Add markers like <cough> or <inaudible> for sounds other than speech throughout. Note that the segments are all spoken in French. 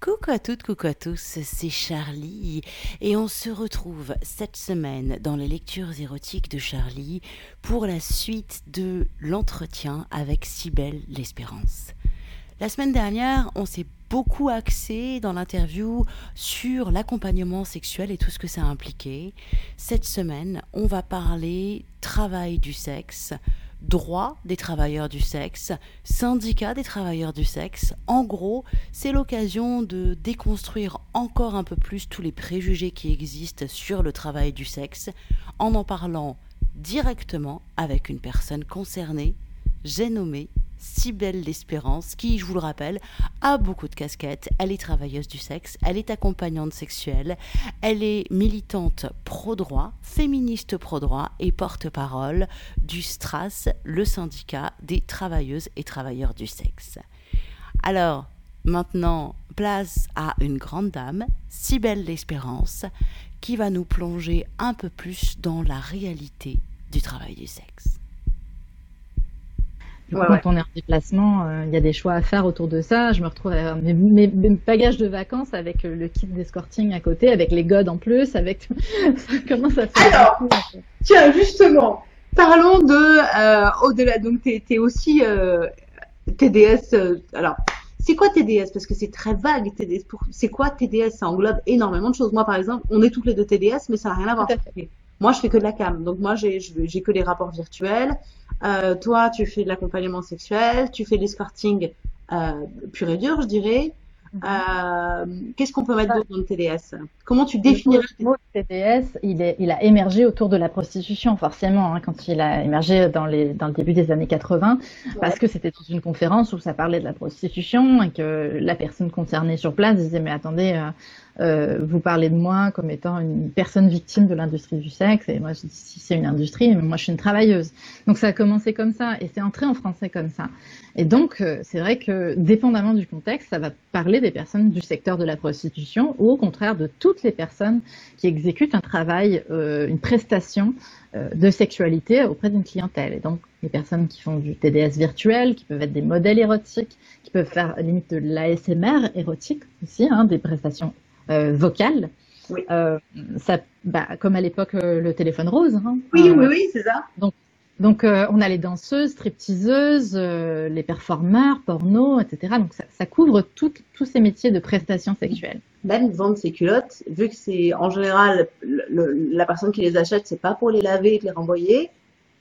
Coucou à toutes, coucou à tous, c'est Charlie et on se retrouve cette semaine dans les lectures érotiques de Charlie pour la suite de l'entretien avec Cybelle l'Espérance. La semaine dernière, on s'est beaucoup axé dans l'interview sur l'accompagnement sexuel et tout ce que ça a. Cette semaine, on va parler travail du sexe, droit des travailleurs du sexe, syndicat des travailleurs du sexe. En gros, c'est l'occasion de déconstruire encore un peu plus tous les préjugés qui existent sur le travail du sexe en en parlant directement avec une personne concernée, j'ai nommé belle l'Espérance, qui, je vous le rappelle, a beaucoup de casquettes. Elle est travailleuse du sexe, elle est accompagnante sexuelle, elle est militante pro-droit, féministe pro-droit et porte-parole du STRAS, le syndicat des travailleuses et travailleurs du sexe. Alors, maintenant, place à une grande dame, belle l'Espérance, qui va nous plonger un peu plus dans la réalité du travail du sexe quand on est en déplacement, euh, il y a des choix à faire autour de ça. Je me retrouve avec mes, mes, bagages de vacances avec euh, le kit d'escorting à côté, avec les godes en plus, avec comment <laughs> ça fait Alors, tiens, justement, parlons de euh, au-delà. Donc, tu es, aussi TDS. alors, c'est quoi TDS Parce que c'est très vague. TDS. C'est quoi TDS Ça englobe énormément de choses. Moi, par exemple, on est toutes les deux TDS, mais ça n'a rien à voir. Moi, je fais que de la cam. Donc, moi, j'ai que les rapports virtuels. Euh, toi, tu fais de l'accompagnement sexuel, tu fais de l'escorting euh, pur et dur, je dirais. Mhm. Euh, Qu'est-ce qu'on peut mettre d'autre dans le TDS Comment tu définis le mot TDS il, est, il a émergé autour de la prostitution, forcément, hein, quand il a émergé dans, les, dans le début des années 80, parce que c'était toute une conférence où ça parlait de la prostitution et que la personne concernée sur place disait mais attendez, euh, euh, vous parlez de moi comme étant une personne victime de l'industrie du sexe. Et moi, je dis, si c'est une industrie, mais moi, je suis une travailleuse. Donc, ça a commencé comme ça et c'est entré en français comme ça. Et donc, c'est vrai que, dépendamment du contexte, ça va parler des personnes du secteur de la prostitution ou au contraire de toutes les personnes qui exécutent un travail, euh, une prestation de sexualité auprès d'une clientèle. Et donc, les personnes qui font du TDS virtuel, qui peuvent être des modèles érotiques, qui peuvent faire limite de l'ASMR érotique aussi, hein, des prestations euh, vocale. Euh, ça, bah, comme à l'époque euh, le téléphone rose. Hein. Oui, oui, oui, c'est ça. Donc, donc on a les danseuses, stripteaseuses, les performeurs, porno, etc. Donc ça, ça couvre tous ces métiers de prestations sexuelles. Même vendre ses culottes, vu que c'est en général la personne qui les achète, c'est pas pour les laver et les renvoyer,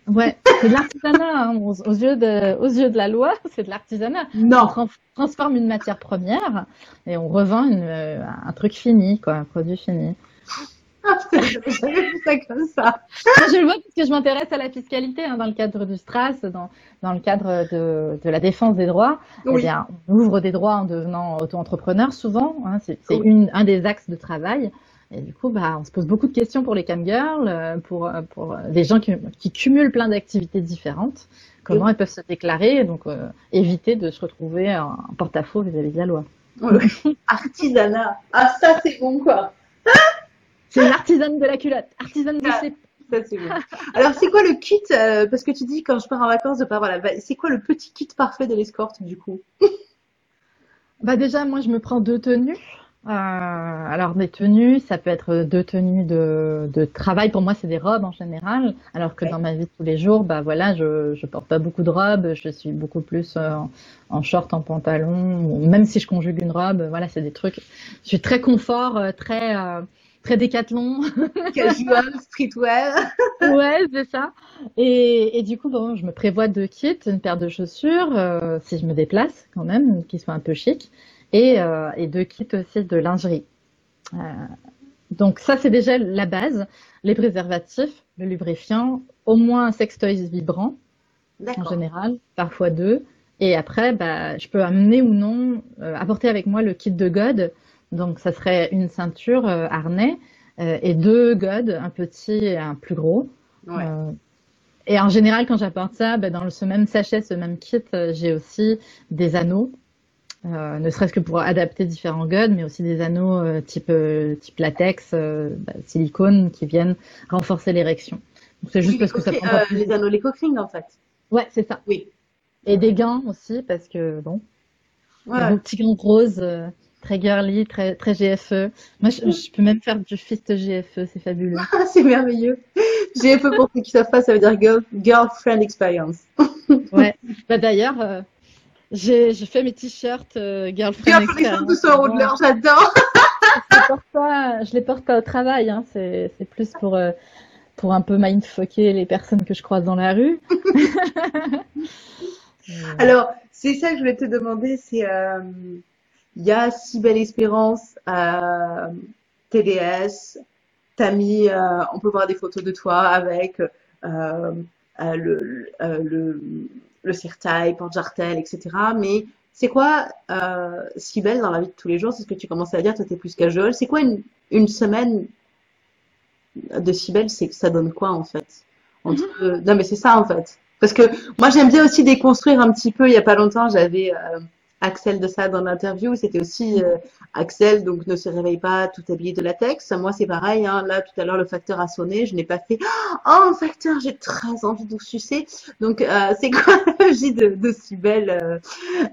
Ouais, c'est de l'artisanat. Hein. Aux, yeux de, aux yeux de la loi, <laughs> c'est de l'artisanat. Non. On transforme une matière première et on revend une, euh, un truc fini, quoi, un produit fini. Ah, j'avais vu ça comme ça. Je le vois parce que je m'intéresse à la fiscalité hein, dans le cadre du STRAS, dans, dans le cadre de, de la défense des droits. Eh bien, on ouvre des droits en devenant auto-entrepreneur souvent. Hein, c'est un des axes de travail. Et du coup, bah, on se pose beaucoup de questions pour les camgirls, euh, pour, euh, pour euh, des gens qui, qui cumulent plein d'activités différentes. Comment elles peuvent se déclarer, donc éviter de se retrouver en, porte-à-faux vis-à-vis de la loi. Artisanat. Ah, ça, c'est bon, quoi. C'est une artisane de la culotte. Artisane de ses... Ça, c'est bon. Alors, c'est quoi le kit Parce que tu dis, quand je pars en vacances, de pas voilà, c'est quoi le petit kit parfait de l'escorte, du coup? Bah déjà, moi, je me prends deux tenues. Euh, alors des tenues, ça peut être deux tenues de, de travail. Pour moi, c'est des robes en général. Alors que dans ma vie de tous les jours, bah voilà, je je porte pas beaucoup de robes. Je suis beaucoup plus euh, en, short, en pantalon. Même si je conjugue une robe, voilà, c'est des trucs. Je suis très confort, euh, très très décathlon. <laughs> Casual, streetwear. ouais, c'est ça. Et, et, du coup, bon, je me prévois deux kits, une paire de chaussures, si je me déplace quand même, qui soit un peu chic et, euh, et deux kits aussi de lingerie. Euh, donc ça, c'est déjà la base. Les préservatifs, le lubrifiant, au moins un sextoys vibrant, en général, parfois deux. Et après, bah, je peux amener ou non, euh, apporter avec moi le kit de God. Donc ça serait une ceinture euh, harnais et deux God, un petit et un plus gros. Ouais. et en général, quand j'apporte ça, bah, dans ce même sachet, ce même kit, j'ai aussi des anneaux euh, ne serait-ce que pour adapter différents guns, mais aussi des anneaux euh, type, euh, type latex, bah, silicone, qui viennent renforcer l'érection. C'est juste parce que ça prend pas plus... Les anneaux, les coquerings, en fait. Ouais, c'est ça. Oui. Et des gants aussi, parce que bon, ouais. des petits gants roses très girly, très, très GFE. Moi, je, peux même faire du fist GFE, c'est fabuleux. <laughs> c'est merveilleux. GFE, pour ceux qui savent pas, ça veut dire Girlfriend Experience. ouais. Bah, d'ailleurs, j'ai fait mes t-shirts euh, Girlfriend, Experience. Girlfriend j'adore. <laughs> je les porte pas, je les porte pas au travail, hein. c'est plus pour, euh, pour un peu mindfucker les personnes que je croise dans la rue. <laughs> Alors, c'est ça que je voulais te demander, c'est euh, il y a si belle espérance, euh, TDS, t'as mis, euh, on peut voir des photos de toi avec le, le, le type Jartel, etc. Mais c'est quoi si belle dans la vie de tous les jours? C'est ce que tu commences à dire, toi t'es plus casual. C'est quoi une, une semaine de si belle? C'est ça donne quoi en fait? Entre... Mm-hmm. Non mais c'est ça en fait. Parce que moi, j'aime bien aussi déconstruire un petit peu. Il y a pas longtemps, j'avais euh, Axel de ça dans l'interview. C'était aussi euh, Axel, donc ne se réveille pas tout habillé de latex. Moi, c'est pareil. Hein. Là, tout à l'heure, le facteur a sonné. Je n'ai pas fait <gasps> Oh, un facteur, j'ai très envie de vous sucer. Donc, euh, c'est quoi <laughs> la vie de, de Cybelle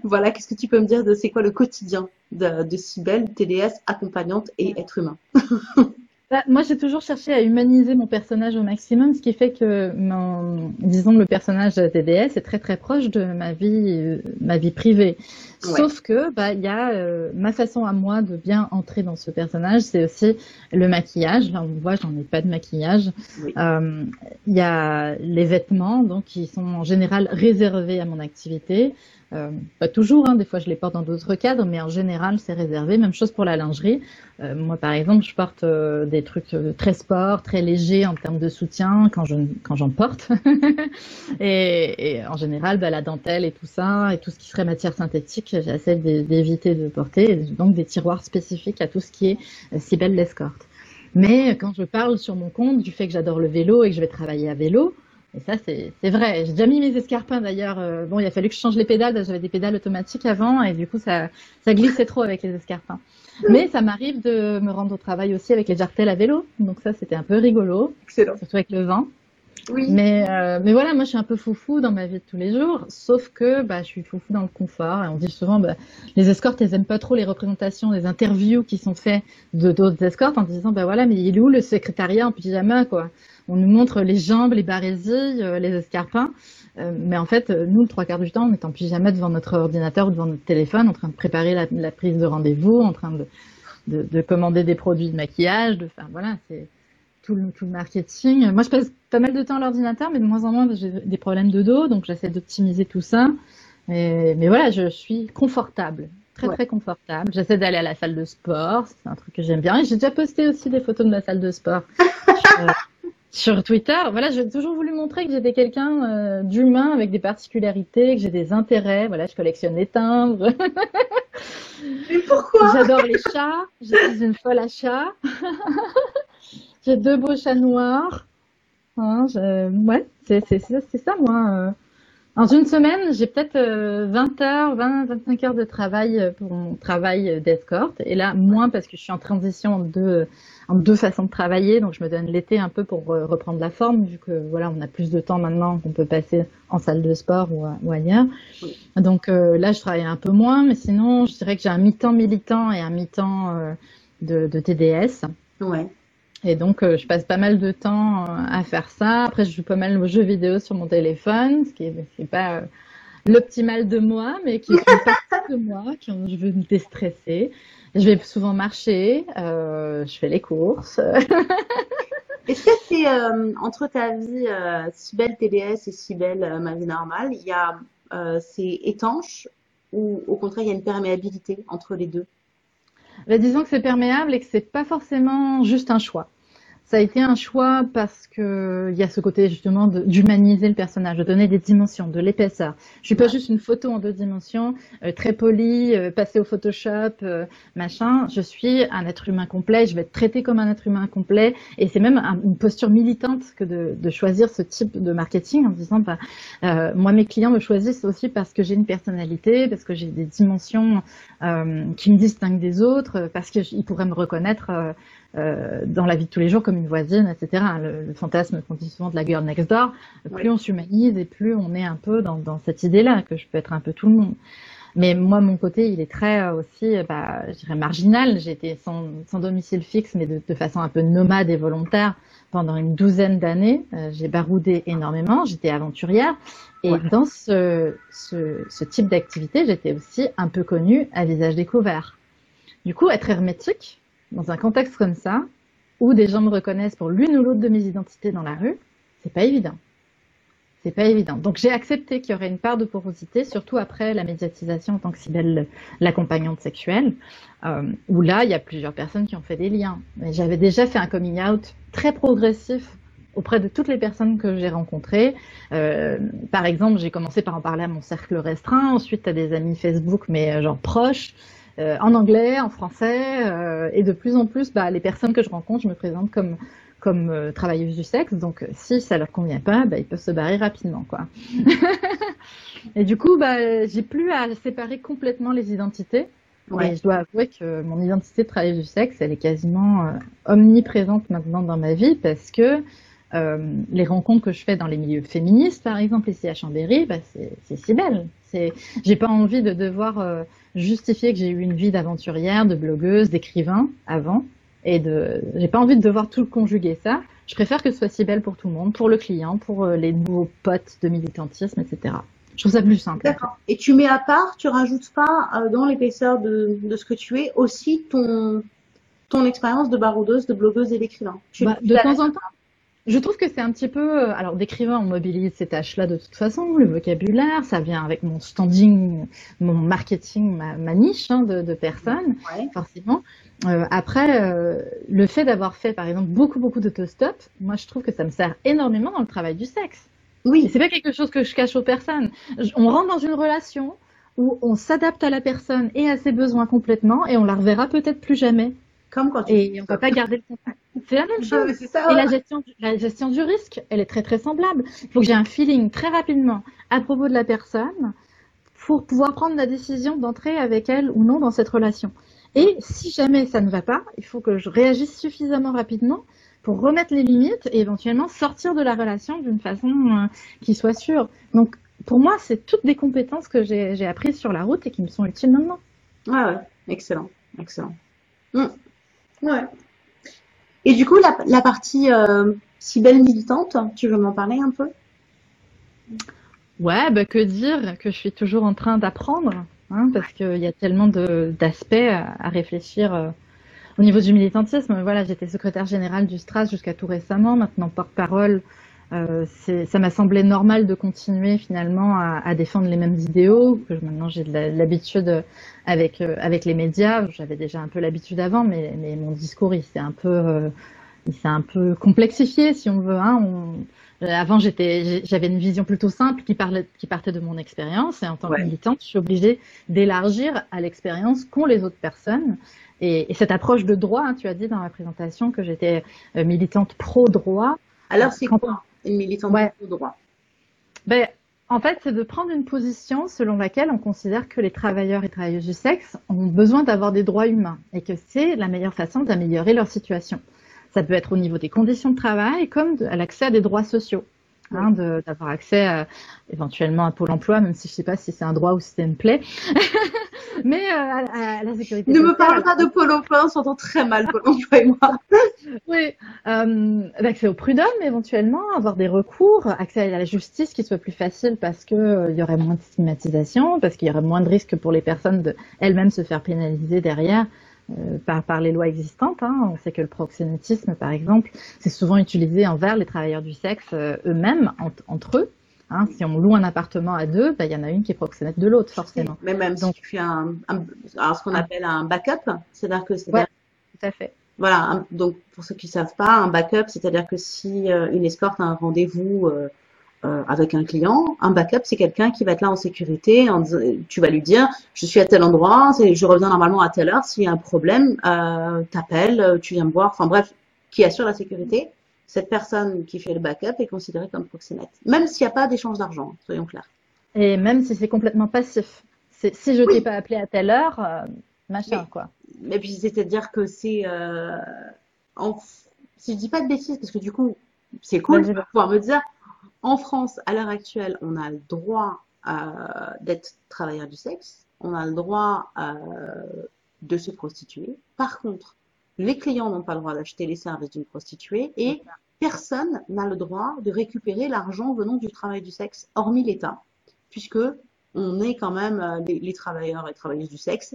Voilà, qu'est-ce que tu peux me dire de c'est quoi le quotidien de, de Cybelle, TDS, accompagnante et être humain? <laughs> moi, j'ai toujours cherché à humaniser mon personnage au maximum, ce qui fait que, mon, disons, le personnage TDS est très très proche de ma vie, euh, ma vie privée. Sauf que, bah, il y a euh, ma façon à moi de bien entrer dans ce personnage, c'est aussi le maquillage. Là, on voit, j'en ai pas de maquillage. Euh, il y a les vêtements, donc qui sont en général réservés à mon activité. Euh, pas toujours, hein, des fois je les porte dans d'autres cadres, mais en général c'est réservé. Même chose pour la lingerie. Euh, moi par exemple, je porte euh, des trucs très sport, très légers en termes de soutien quand je quand j'en porte. <laughs> et, et, en général, bah, la dentelle et tout ça, et tout ce qui serait matière synthétique, j'essaie d'éviter de porter. Donc des tiroirs spécifiques à tout ce qui est si belle l'escorte. Mais quand je parle sur mon compte du fait que j'adore le vélo et que je vais travailler à vélo, et ça, c'est vrai. J'ai déjà mis mes escarpins d'ailleurs. Euh, bon, il a fallu que je change les pédales. J'avais des pédales automatiques avant et du coup, ça, ça glissait trop avec les escarpins. Mais ça m'arrive de me rendre au travail aussi avec les jartelles à vélo. Donc ça, c'était un peu rigolo. Excellent. Surtout avec le vent. Oui. Mais, euh, mais voilà, moi je suis un peu foufou dans ma vie de tous les jours, sauf que bah, je suis foufou dans le confort. Et on dit souvent, bah, les escortes, elles aiment pas trop les représentations, les interviews qui sont faites de d'autres escortes en disant, bah voilà, mais il est où le secrétariat en pyjama, quoi? On nous montre les jambes, les barésies, euh, les escarpins. Euh, mais en fait, nous, le trois quarts du temps, on est en pyjama devant notre ordinateur ou devant notre téléphone, en train de préparer la, la prise de rendez-vous, en train de, de, de, commander des produits de maquillage. De, enfin, voilà, c'est tout le, tout le marketing. Moi, je passe pas mal de temps à l'ordinateur, mais de moins en moins, j'ai des problèmes de dos, donc j'essaie d'optimiser tout ça. Et, mais voilà, je suis confortable, très très confortable. J'essaie d'aller à la salle de sport, c'est un truc que j'aime bien. Et j'ai déjà posté aussi des photos de ma salle de sport <laughs> sur, Twitter. Voilà, j'ai toujours voulu montrer que j'étais quelqu'un euh, d'humain avec des particularités, que j'ai des intérêts. Voilà, je collectionne les timbres. <laughs> Mais pourquoi? J'adore les chats. Je suis une folle à chats. <laughs> J'ai deux beaux chats noirs. Hein, ouais, c'est ça, moi. Euh. En une semaine, j'ai peut-être 20 euh, heures, 20, 25 heures de travail euh, pour mon travail d'escorte. Et là, moins parce que je suis en transition en deux, en deux façons de travailler. Donc, je me donne l'été un peu pour reprendre la forme, vu que voilà, on a plus de temps maintenant qu'on peut passer en salle de sport ou, ailleurs. Donc là, je travaille un peu moins, mais sinon, je dirais que j'ai un mi-temps militant et un mi-temps de, de TDS. Ouais. Et donc, euh, je passe pas mal de temps euh, à faire ça. Après, je joue pas mal aux jeux vidéo sur mon téléphone, ce qui est, pas euh, l'optimal de moi, mais qui est une <laughs> partie de moi, qui je veux me déstresser. Je vais souvent marcher, je fais les courses. <laughs> Est-ce que c'est entre ta vie si belle TDS et si belle ma vie normale, il y a c'est étanche ou au contraire il y a une perméabilité entre les deux? Bah, disons que c'est perméable et que c'est pas forcément juste un choix ça a été un choix parce que il y a ce côté justement d'humaniser le personnage, de donner des dimensions, de l'épaisseur. Je suis pas juste une photo en deux dimensions, euh, très polie, euh, passée au Photoshop, euh, machin. Je suis un être humain complet. Je vais être traité comme un être humain complet. Et c'est même une posture militante que de, de, choisir ce type de marketing en disant, bah, moi mes clients me choisissent aussi parce que j'ai une personnalité, parce que j'ai des dimensions qui me distinguent des autres, parce qu'ils pourraient me reconnaître euh, dans la vie de tous les jours comme une voisine, etc. Le, fantasme qu'on dit souvent de la girl next door, plus on s'humanise et plus on est un peu dans, dans cette idée-là que je peux être un peu tout le monde. Mais moi, mon côté, il est très euh, aussi, bah, je dirais marginal. J'étais sans, sans domicile fixe, mais de, de, façon un peu nomade et volontaire pendant une douzaine d'années. Euh, j'ai baroudé énormément. J'étais aventurière. Et ouais. dans ce, ce, ce type d'activité, j'étais aussi un peu connue à visage découvert. Du coup, être hermétique dans un contexte comme ça, où des gens me reconnaissent pour l'une ou l'autre de mes identités dans la rue, c'est pas évident. C'est pas évident. Donc j'ai accepté qu'il y aurait une part de porosité, surtout après la médiatisation en tant que Sibelle l'accompagnante sexuelle, euh, où là il y a plusieurs personnes qui ont fait des liens. Mais j'avais déjà fait un coming out très progressif auprès de toutes les personnes que j'ai rencontrées. Euh, par exemple, j'ai commencé par en parler à mon cercle restreint, ensuite à des amis Facebook, mais genre proches. Euh, en anglais, en français, euh, et de plus en plus, bah, les personnes que je rencontre, je me présente comme comme euh, travailleuses du sexe. Donc, si ça leur convient pas, bah, ils peuvent se barrer rapidement, quoi. <laughs> et du coup, bah, j'ai plus à séparer complètement les identités. Ouais. Et je dois avouer que mon identité de travailleuse du sexe, elle est quasiment euh, omniprésente maintenant dans ma vie parce que euh, les rencontres que je fais dans les milieux féministes, par exemple ici à Chambéry, bah, c'est si belle. J'ai pas envie de devoir euh, justifier que j'ai eu une vie d'aventurière, de blogueuse, d'écrivain avant, et de, j'ai pas envie de devoir tout conjuguer ça. Je préfère que ce soit si belle pour tout le monde, pour le client, pour euh, les nouveaux potes de militantisme, etc. Je trouve ça plus simple. D'accord. Et tu mets à part, tu rajoutes pas euh, dans l'épaisseur de, de ce que tu es aussi ton ton expérience de baroudeuse, de blogueuse et d'écrivain. Bah, de temps en temps. Je trouve que c'est un petit peu, alors d'écrivain, on mobilise ces tâches-là de toute façon, le vocabulaire, ça vient avec mon standing, mon marketing, ma, ma niche hein, de, de, personnes, ouais. forcément. Euh, après, euh, le fait d'avoir fait, par exemple, beaucoup, beaucoup d'autostop, moi, je trouve que ça me sert énormément dans le travail du sexe. Oui. C'est pas quelque chose que je cache aux personnes. On rentre dans une relation où on s'adapte à la personne et à ses besoins complètement, et on la reverra peut-être plus jamais. Comme quand tu et on peut pas garder le contact. C'est la même chose. Ça, et la gestion, la gestion du risque, elle est très très semblable. Il faut que j'ai un feeling très rapidement à propos de la personne pour pouvoir prendre la décision d'entrer avec elle ou non dans cette relation. Et si jamais ça ne va pas, il faut que je réagisse suffisamment rapidement pour remettre les limites et éventuellement sortir de la relation d'une façon euh, qui soit sûre. Donc pour moi, c'est toutes des compétences que j'ai apprises sur la route et qui me sont utiles maintenant. Ouais, ouais. excellent, excellent. Mmh. Ouais. Et du coup, la, la partie euh, si belle militante, tu veux m'en parler un peu? Ouais, bah que dire? Que je suis toujours en train d'apprendre, hein, parce qu'il y a tellement d'aspects à, réfléchir euh, au niveau du militantisme. Voilà, j'étais secrétaire générale du STRAS jusqu'à tout récemment, maintenant porte-parole. Euh, ça m'a semblé normal de continuer finalement à, à, défendre les mêmes idéaux. Que maintenant j'ai de l'habitude avec euh, avec les médias. J'avais déjà un peu l'habitude avant, mais, mais mon discours il s'est un peu euh, il s'est un peu complexifié si on veut. Hein. On, avant, j'étais, j'avais une vision plutôt simple qui, parlait, qui partait de mon expérience, et en tant Ouais. que militante, je suis obligée d'élargir à l'expérience qu'ont les autres personnes. Et, et cette approche de droit, hein, tu as dit dans la présentation que j'étais euh, militante pro-droit. Alors, c'est quoi? Une militante Ouais. de droit Ben, en fait, c'est de prendre une position selon laquelle on considère que les travailleurs et travailleuses du sexe ont besoin d'avoir des droits humains et que c'est la meilleure façon d'améliorer leur situation. Ça peut être au niveau des conditions de travail comme de- à l'accès à des droits sociaux. Hein, de- d'avoir accès à, éventuellement à Pôle emploi, même si je sais pas si c'est un droit ou si c'est une plaie. <laughs> Mais euh, à, à la sécurité Ne me parle pas de Pôle emploi, on s'entend très mal, Pôle emploi et moi. <laughs> Oui, euh, l'accès au prud'homme éventuellement, avoir des recours, accès à la justice qui soit plus facile parce que euh, il y aurait moins de stigmatisation, parce qu'il y aurait moins de risques pour les personnes de elles-mêmes se faire pénaliser derrière euh, par, par les lois existantes. Hein. On sait que le proxénétisme, par exemple, c'est souvent utilisé envers les travailleurs du sexe euh, eux-mêmes, ent- entre eux. Hein. Si on loue un appartement à deux, bah, il y en a une qui est proxénète de l'autre, forcément. Mais même Donc- si tu fais un, un- alors ce qu'on Ah. appelle un backup, c'est-à-dire que c'est Ouais. Tout à fait. voilà, donc pour ceux qui savent pas, un backup, c'est-à-dire que si euh, une escorte a un rendez-vous euh, avec un client, un backup, c'est quelqu'un qui va être là en sécurité. En, tu vas lui dire, je suis à tel endroit, je reviens normalement à telle heure. S'il y a un problème, euh, t'appelles, euh, tu viens me voir. Enfin bref, qui assure la sécurité. Cette personne qui fait le backup est considérée comme proxénète, même s'il n'y a pas d'échange d'argent, soyons clairs. Et même si c'est complètement passif. Si je Oui. t'ai pas appelé à telle heure, euh, machin, Oui. quoi. Et puis c'est-à-dire que c'est, euh, en, si je dis pas de bêtises, parce que du coup c'est cool Vas-y, de pouvoir me dire, en France à l'heure actuelle, on a le droit euh, d'être travailleur du sexe. on a le droit de se prostituer. Par contre, les clients n'ont pas le droit d'acheter les services d'une prostituée et personne n'a le droit de récupérer l'argent venant du travail du sexe, hormis l'État, puisque on est quand même les, travailleurs et travailleuses du sexe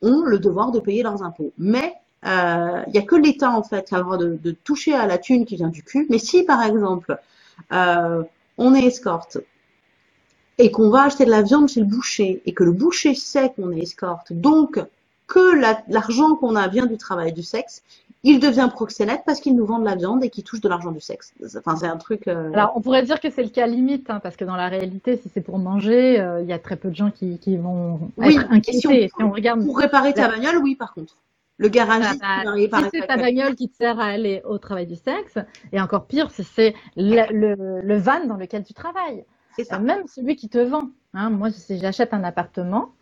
ont le devoir de payer leurs impôts. Mais il n'y a que l'État en fait qui a le droit de, de, toucher à la thune qui vient du cul. Mais si par exemple on est escorte et qu'on va acheter de la viande chez le boucher et que le boucher sait qu'on est escorte, donc que l'argent qu'on a vient du travail du sexe, il devient proxénète parce qu'il nous vend de la viande et qu'il touche de l'argent du sexe. Enfin, c'est un truc. Euh, Alors, on pourrait dire que c'est le cas limite, hein, parce que dans la réalité, si c'est pour manger, euh, il y a très peu de gens qui, qui vont oui, être inquiétés. Si on, regarde... Pour réparer ta bagnole, oui, par contre. Le garagiste ah, bah, Si c'est ta bagnole qui te sert à aller au travail du sexe, et encore pire, si c'est le, le, van dans lequel tu travailles. Ça. Même celui qui te vend. Hein, moi, si j'achète un appartement,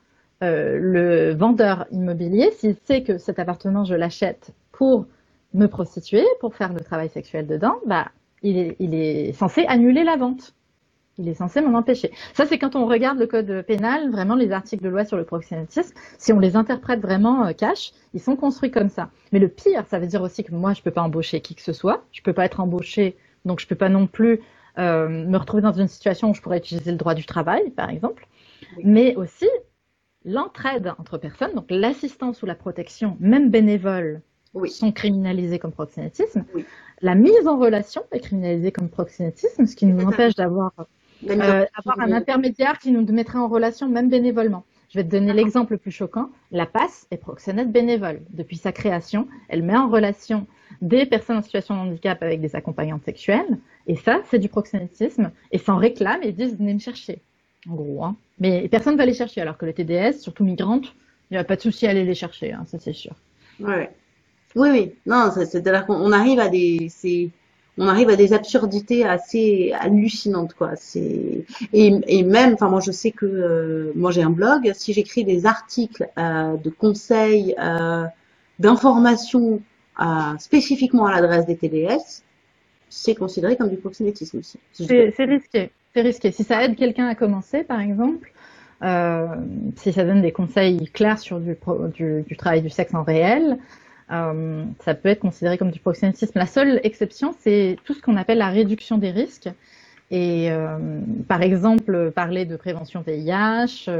euh, le vendeur immobilier, s'il sait que cet appartement, je l'achète pour me prostituer, pour faire le travail sexuel dedans, bah, il est, il est censé annuler la vente. Il est censé m'en empêcher. Ça, c'est quand on regarde le code pénal, vraiment les articles de loi sur le proxénétisme, si on les interprète vraiment euh, cash, ils sont construits comme ça. Mais le pire, ça veut dire aussi que moi, je peux pas embaucher qui que ce soit, je peux pas être embauché, donc je peux pas non plus euh, me retrouver dans une situation où je pourrais utiliser le droit du travail, par exemple. Mais aussi, l'entraide entre personnes, donc l'assistance ou la protection, même bénévole, sont criminalisés comme proxénétisme. La mise en relation est criminalisée comme proxénétisme, ce qui nous empêche d'avoir euh, un intermédiaire qui nous mettrait en relation même bénévolement. Je vais te donner l'exemple le plus choquant. La PASS est proxénète bénévole. Depuis sa création, elle met en relation des personnes en situation de handicap avec des accompagnantes sexuelles. Et ça, c'est du proxénétisme. Et s'en réclament et disent venez me chercher en gros. Hein. Mais personne ne va les chercher, alors que le TDS, surtout migrantes, il n'y a pas de souci à aller les chercher, hein, ça c'est sûr. Ouais. Oui, oui. Non, c'est-à-dire qu'on arrive à des, on arrive à des absurdités assez hallucinantes, quoi. C'est et, et même, enfin moi je sais que euh, moi j'ai un blog. Si j'écris des articles euh, de conseils, euh, d'informations euh, spécifiquement à l'adresse des TDS, c'est considéré comme du proxénétisme aussi. c'est risqué c'est risqué. Si ça aide quelqu'un à commencer, par exemple, euh, si ça donne des conseils clairs sur du, du, travail du sexe en réel, euh, ça peut être considéré comme du proxénétisme. La seule exception, c'est tout ce qu'on appelle la réduction des risques. Et euh, par exemple, parler de prévention VIH,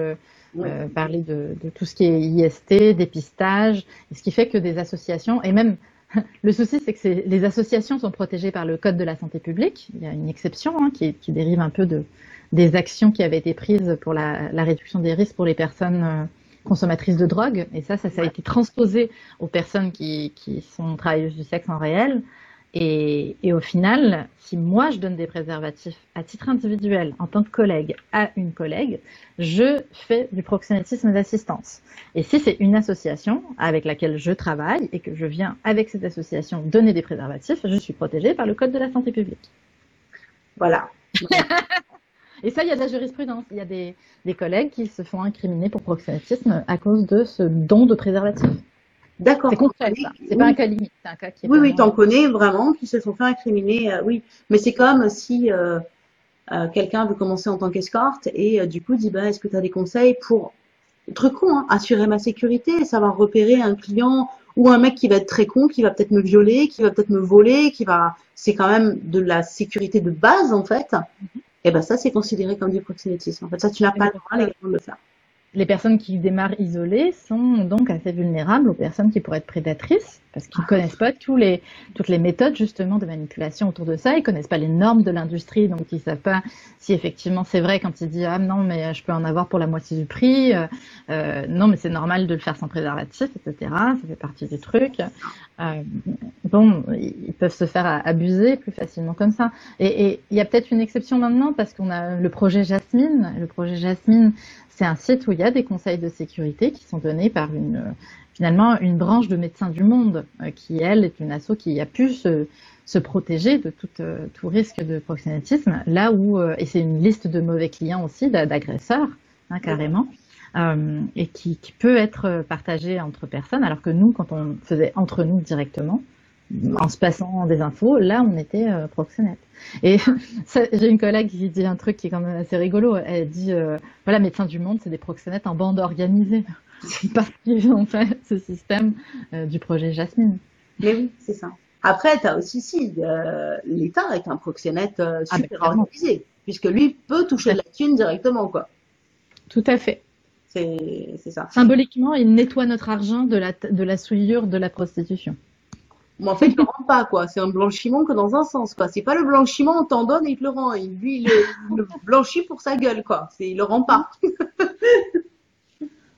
parler de, de, tout ce qui est IST, dépistage, ce qui fait que des associations, et même <laughs> le souci, c'est que les associations sont protégées par le Code de la santé publique. Il y a une exception hein, qui, dérive un peu de, des actions qui avaient été prises pour la, réduction des risques pour les personnes euh, consommatrices de drogue. Et ça, ça, a été transposé aux personnes qui, qui sont travailleuses du sexe en réel. Et, au final, si moi je donne des préservatifs à titre individuel en tant que collègue à une collègue, je fais du proxénétisme d'assistance. Et si c'est une association avec laquelle je travaille et que je viens avec cette association donner des préservatifs, je suis protégée par le Code de la santé publique. Voilà. <laughs> et ça, il y a de la jurisprudence. Il y a des, des collègues qui se font incriminer pour proxénétisme à cause de ce don de préservatifs. D'accord. C'est concret, ça. C'est pas un cas limite, c'est un cas qui Oui, oui, t'en connais vraiment qui se sont fait incriminer, euh, oui. Mais c'est comme si euh, euh, quelqu'un veut commencer en tant qu'escorte et du coup dit, bah, est-ce que tu as des conseils pour, truc con, hein, assurer ma sécurité, savoir repérer un client ou un mec qui va être très con, qui va peut-être me violer, qui va peut-être me voler, qui va, c'est quand même de la sécurité de base, en fait. Mm-hmm. Et ben ça, c'est considéré comme du proxénétisme. En fait, ça, tu n'as pas le droit légalement de le faire les personnes qui démarrent isolées sont donc assez vulnérables aux personnes qui pourraient être prédatrices parce qu'ils ne connaissent pas tous les, toutes les méthodes justement de manipulation autour de ça, ils connaissent pas les normes de l'industrie, donc ils savent pas si effectivement c'est vrai quand ils disent ah non mais je peux en avoir pour la moitié du prix, euh, euh non mais c'est normal de le faire sans préservatif, etc. Ça fait partie du truc. Euh, bon, ils peuvent se faire abuser plus facilement comme ça. Et il y a peut-être une exception maintenant parce qu'on a le projet Jasmine. Le projet Jasmine, c'est un site où il y a des conseils de sécurité qui sont donnés par une finalement une branche de médecins du monde euh, qui, elle, est une asso qui a pu se, se protéger de tout, euh, tout risque de proxénétisme, là où, euh, et c'est une liste de mauvais clients aussi, d'agresseurs, hein, carrément, et qui, qui, peut être partagée entre personnes, alors que nous, quand on faisait entre nous directement, en se passant des infos. Là, on était euh, proxénète. Et <laughs> j'ai une collègue qui dit un truc qui est quand même assez rigolo. Elle dit euh, voilà, médecins du monde, c'est des proxénètes en bande organisée. <laughs> Parce qu'ils ont fait ce système euh, du projet Jasmine. Mais oui, c'est ça. Après, tu as aussi, si, euh, l'État est un proxénète Ah, super organisé, puisque lui peut toucher de la thune directement, quoi. Tout à fait. C'est c'est ça. Symboliquement, il nettoie notre argent de la, de la souillure de la prostitution. Mais en fait, il le rend pas, quoi. C'est un blanchiment que dans un sens, quoi. C'est pas le blanchiment, on t'en donne et il le rend. Lui, il le, blanchit pour sa gueule, quoi. Il le rend pas. <laughs>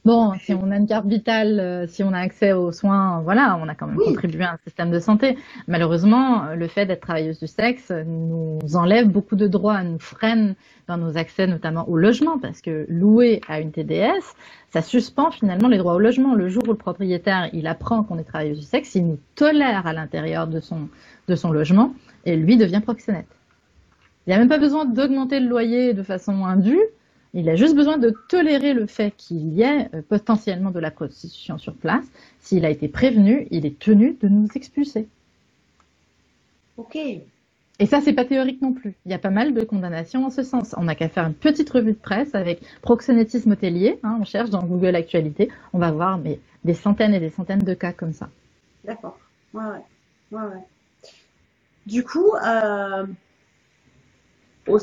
Bon, si on a une carte vitale, euh, si on a accès aux soins, voilà, on a quand même Oui. contribué à un système de santé. Malheureusement, le fait d'être travailleuse du sexe nous enlève beaucoup de droits, nous freine dans nos accès, notamment au logement, parce que louer à une TDS, ça suspend finalement les droits au logement. Le jour où le propriétaire, il apprend qu'on est travailleuse du sexe, il nous tolère à l'intérieur de son, de son logement, et lui devient proxénète. Il n'y a même pas besoin d'augmenter le loyer de façon indue, il a juste besoin de tolérer le fait qu'il y ait euh, potentiellement de la prostitution sur place. S'il a été prévenu, il est tenu de nous expulser. Ok. Et ça, c'est pas théorique non plus. Il y a pas mal de condamnations en ce sens. On n'a qu'à faire une petite revue de presse avec proxénétisme hôtelier. hein, on cherche dans Google Actualité. On va voir mais, des centaines et des centaines de cas comme ça. D'accord. Ouais, ouais. Ouais, ouais. Du coup, euh, au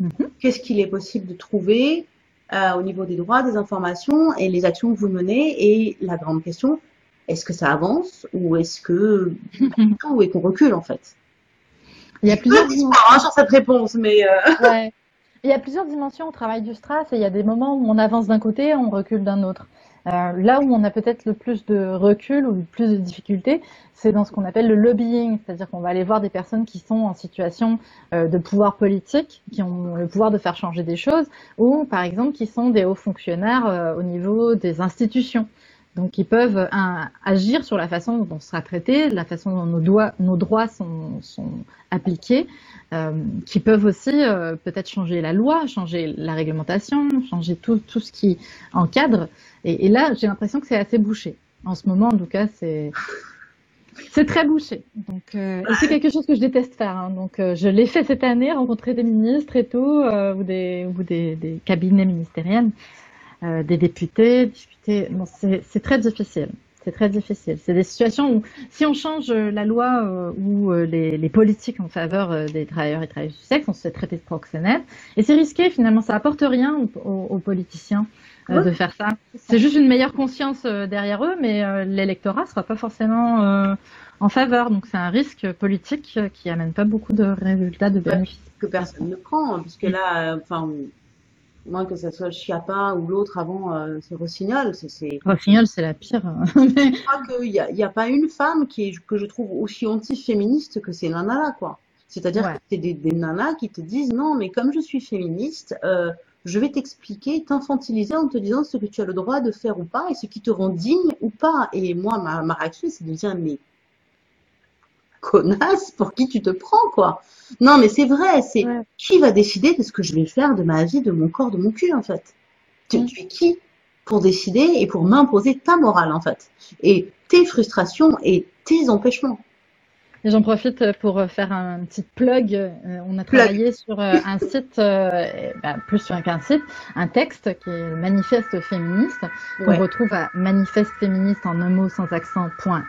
Mhm. qu'est-ce qu'il est possible de trouver euh, au niveau des droits, des informations et les actions que vous menez Et la grande question, est-ce que ça avance ou est-ce que <laughs> tout et qu'on recule en fait? Il y a plusieurs d'espoir hein, sur cette réponse, mais euh, <laughs> Ouais. Il y a plusieurs dimensions au travail du Stras et il y a des moments où on avance d'un côté et on recule d'un autre. Euh, là où on a peut-être le plus de recul ou le plus de difficultés, c'est dans ce qu'on appelle le lobbying, c'est-à-dire qu'on va aller voir des personnes qui sont en situation euh, de pouvoir politique, qui ont le pouvoir de faire changer des choses, ou par exemple qui sont des hauts fonctionnaires euh, au niveau des institutions. Donc, ils peuvent agir sur la façon dont on sera traité, la façon dont nos, droits sont, appliqués, euh, qui peuvent aussi euh, peut-être changer la loi, changer la réglementation, changer tout, ce qui encadre. Et, là, j'ai l'impression que c'est assez bouché. En ce moment, en tout cas, c'est très bouché. Donc, euh, et c'est quelque chose que je déteste faire. hein. Donc, je l'ai fait cette année, rencontrer des ministres et tout, ou des des, cabinets ministériels, des députés, discuter. C'est très difficile. C'est très difficile. C'est des situations où, si on change euh, la loi euh, ou euh, les, les politiques en faveur euh, des travailleurs et travailleuses du sexe, on se fait traiter de proxénète. Et c'est risqué, finalement. Ça apporte rien aux, aux- aux politiciens de faire ça. C'est juste une meilleure conscience derrière eux, mais l'électorat sera pas forcément en faveur. Donc, c'est un risque politique qui amène pas beaucoup de résultats, de bénéfices. que personne ne prend, hein, puisque là, enfin, moi que ce soit le Chiappa ou l'autre avant, euh, c'est Rossignol, c'est, c'est, Rossignol, c'est la pire. <laughs> Mais- je crois qu'il y a, il y a pas une femme qui est, que je trouve aussi anti-féministe que ces nanas-là, quoi. C'est-à-dire Ouais. que c'est des, des nanas qui te disent non, mais comme je suis féministe, euh, je vais t'expliquer, t'infantiliser en te disant ce que tu as le droit de faire ou pas et ce qui te rend digne ou pas. Et moi, ma, ma réaction, c'est de dire mais connasse, pour qui tu te prends, quoi. Non, mais c'est vrai, c'est Ouais. qui va décider de ce que je vais faire de ma vie, de mon corps, de mon cul, en fait? Tu, Mm. tu es qui pour décider et pour m'imposer ta morale, en fait, et tes frustrations et tes empêchements. Et J'en profite pour faire un petit plug. Euh, On a travaillé sur euh, un site, euh, bah, plus sur qu'un site, un texte qui est le manifeste féministe, qu'on Ouais, retrouve à manifesteféministe en un mot sans accent.fr.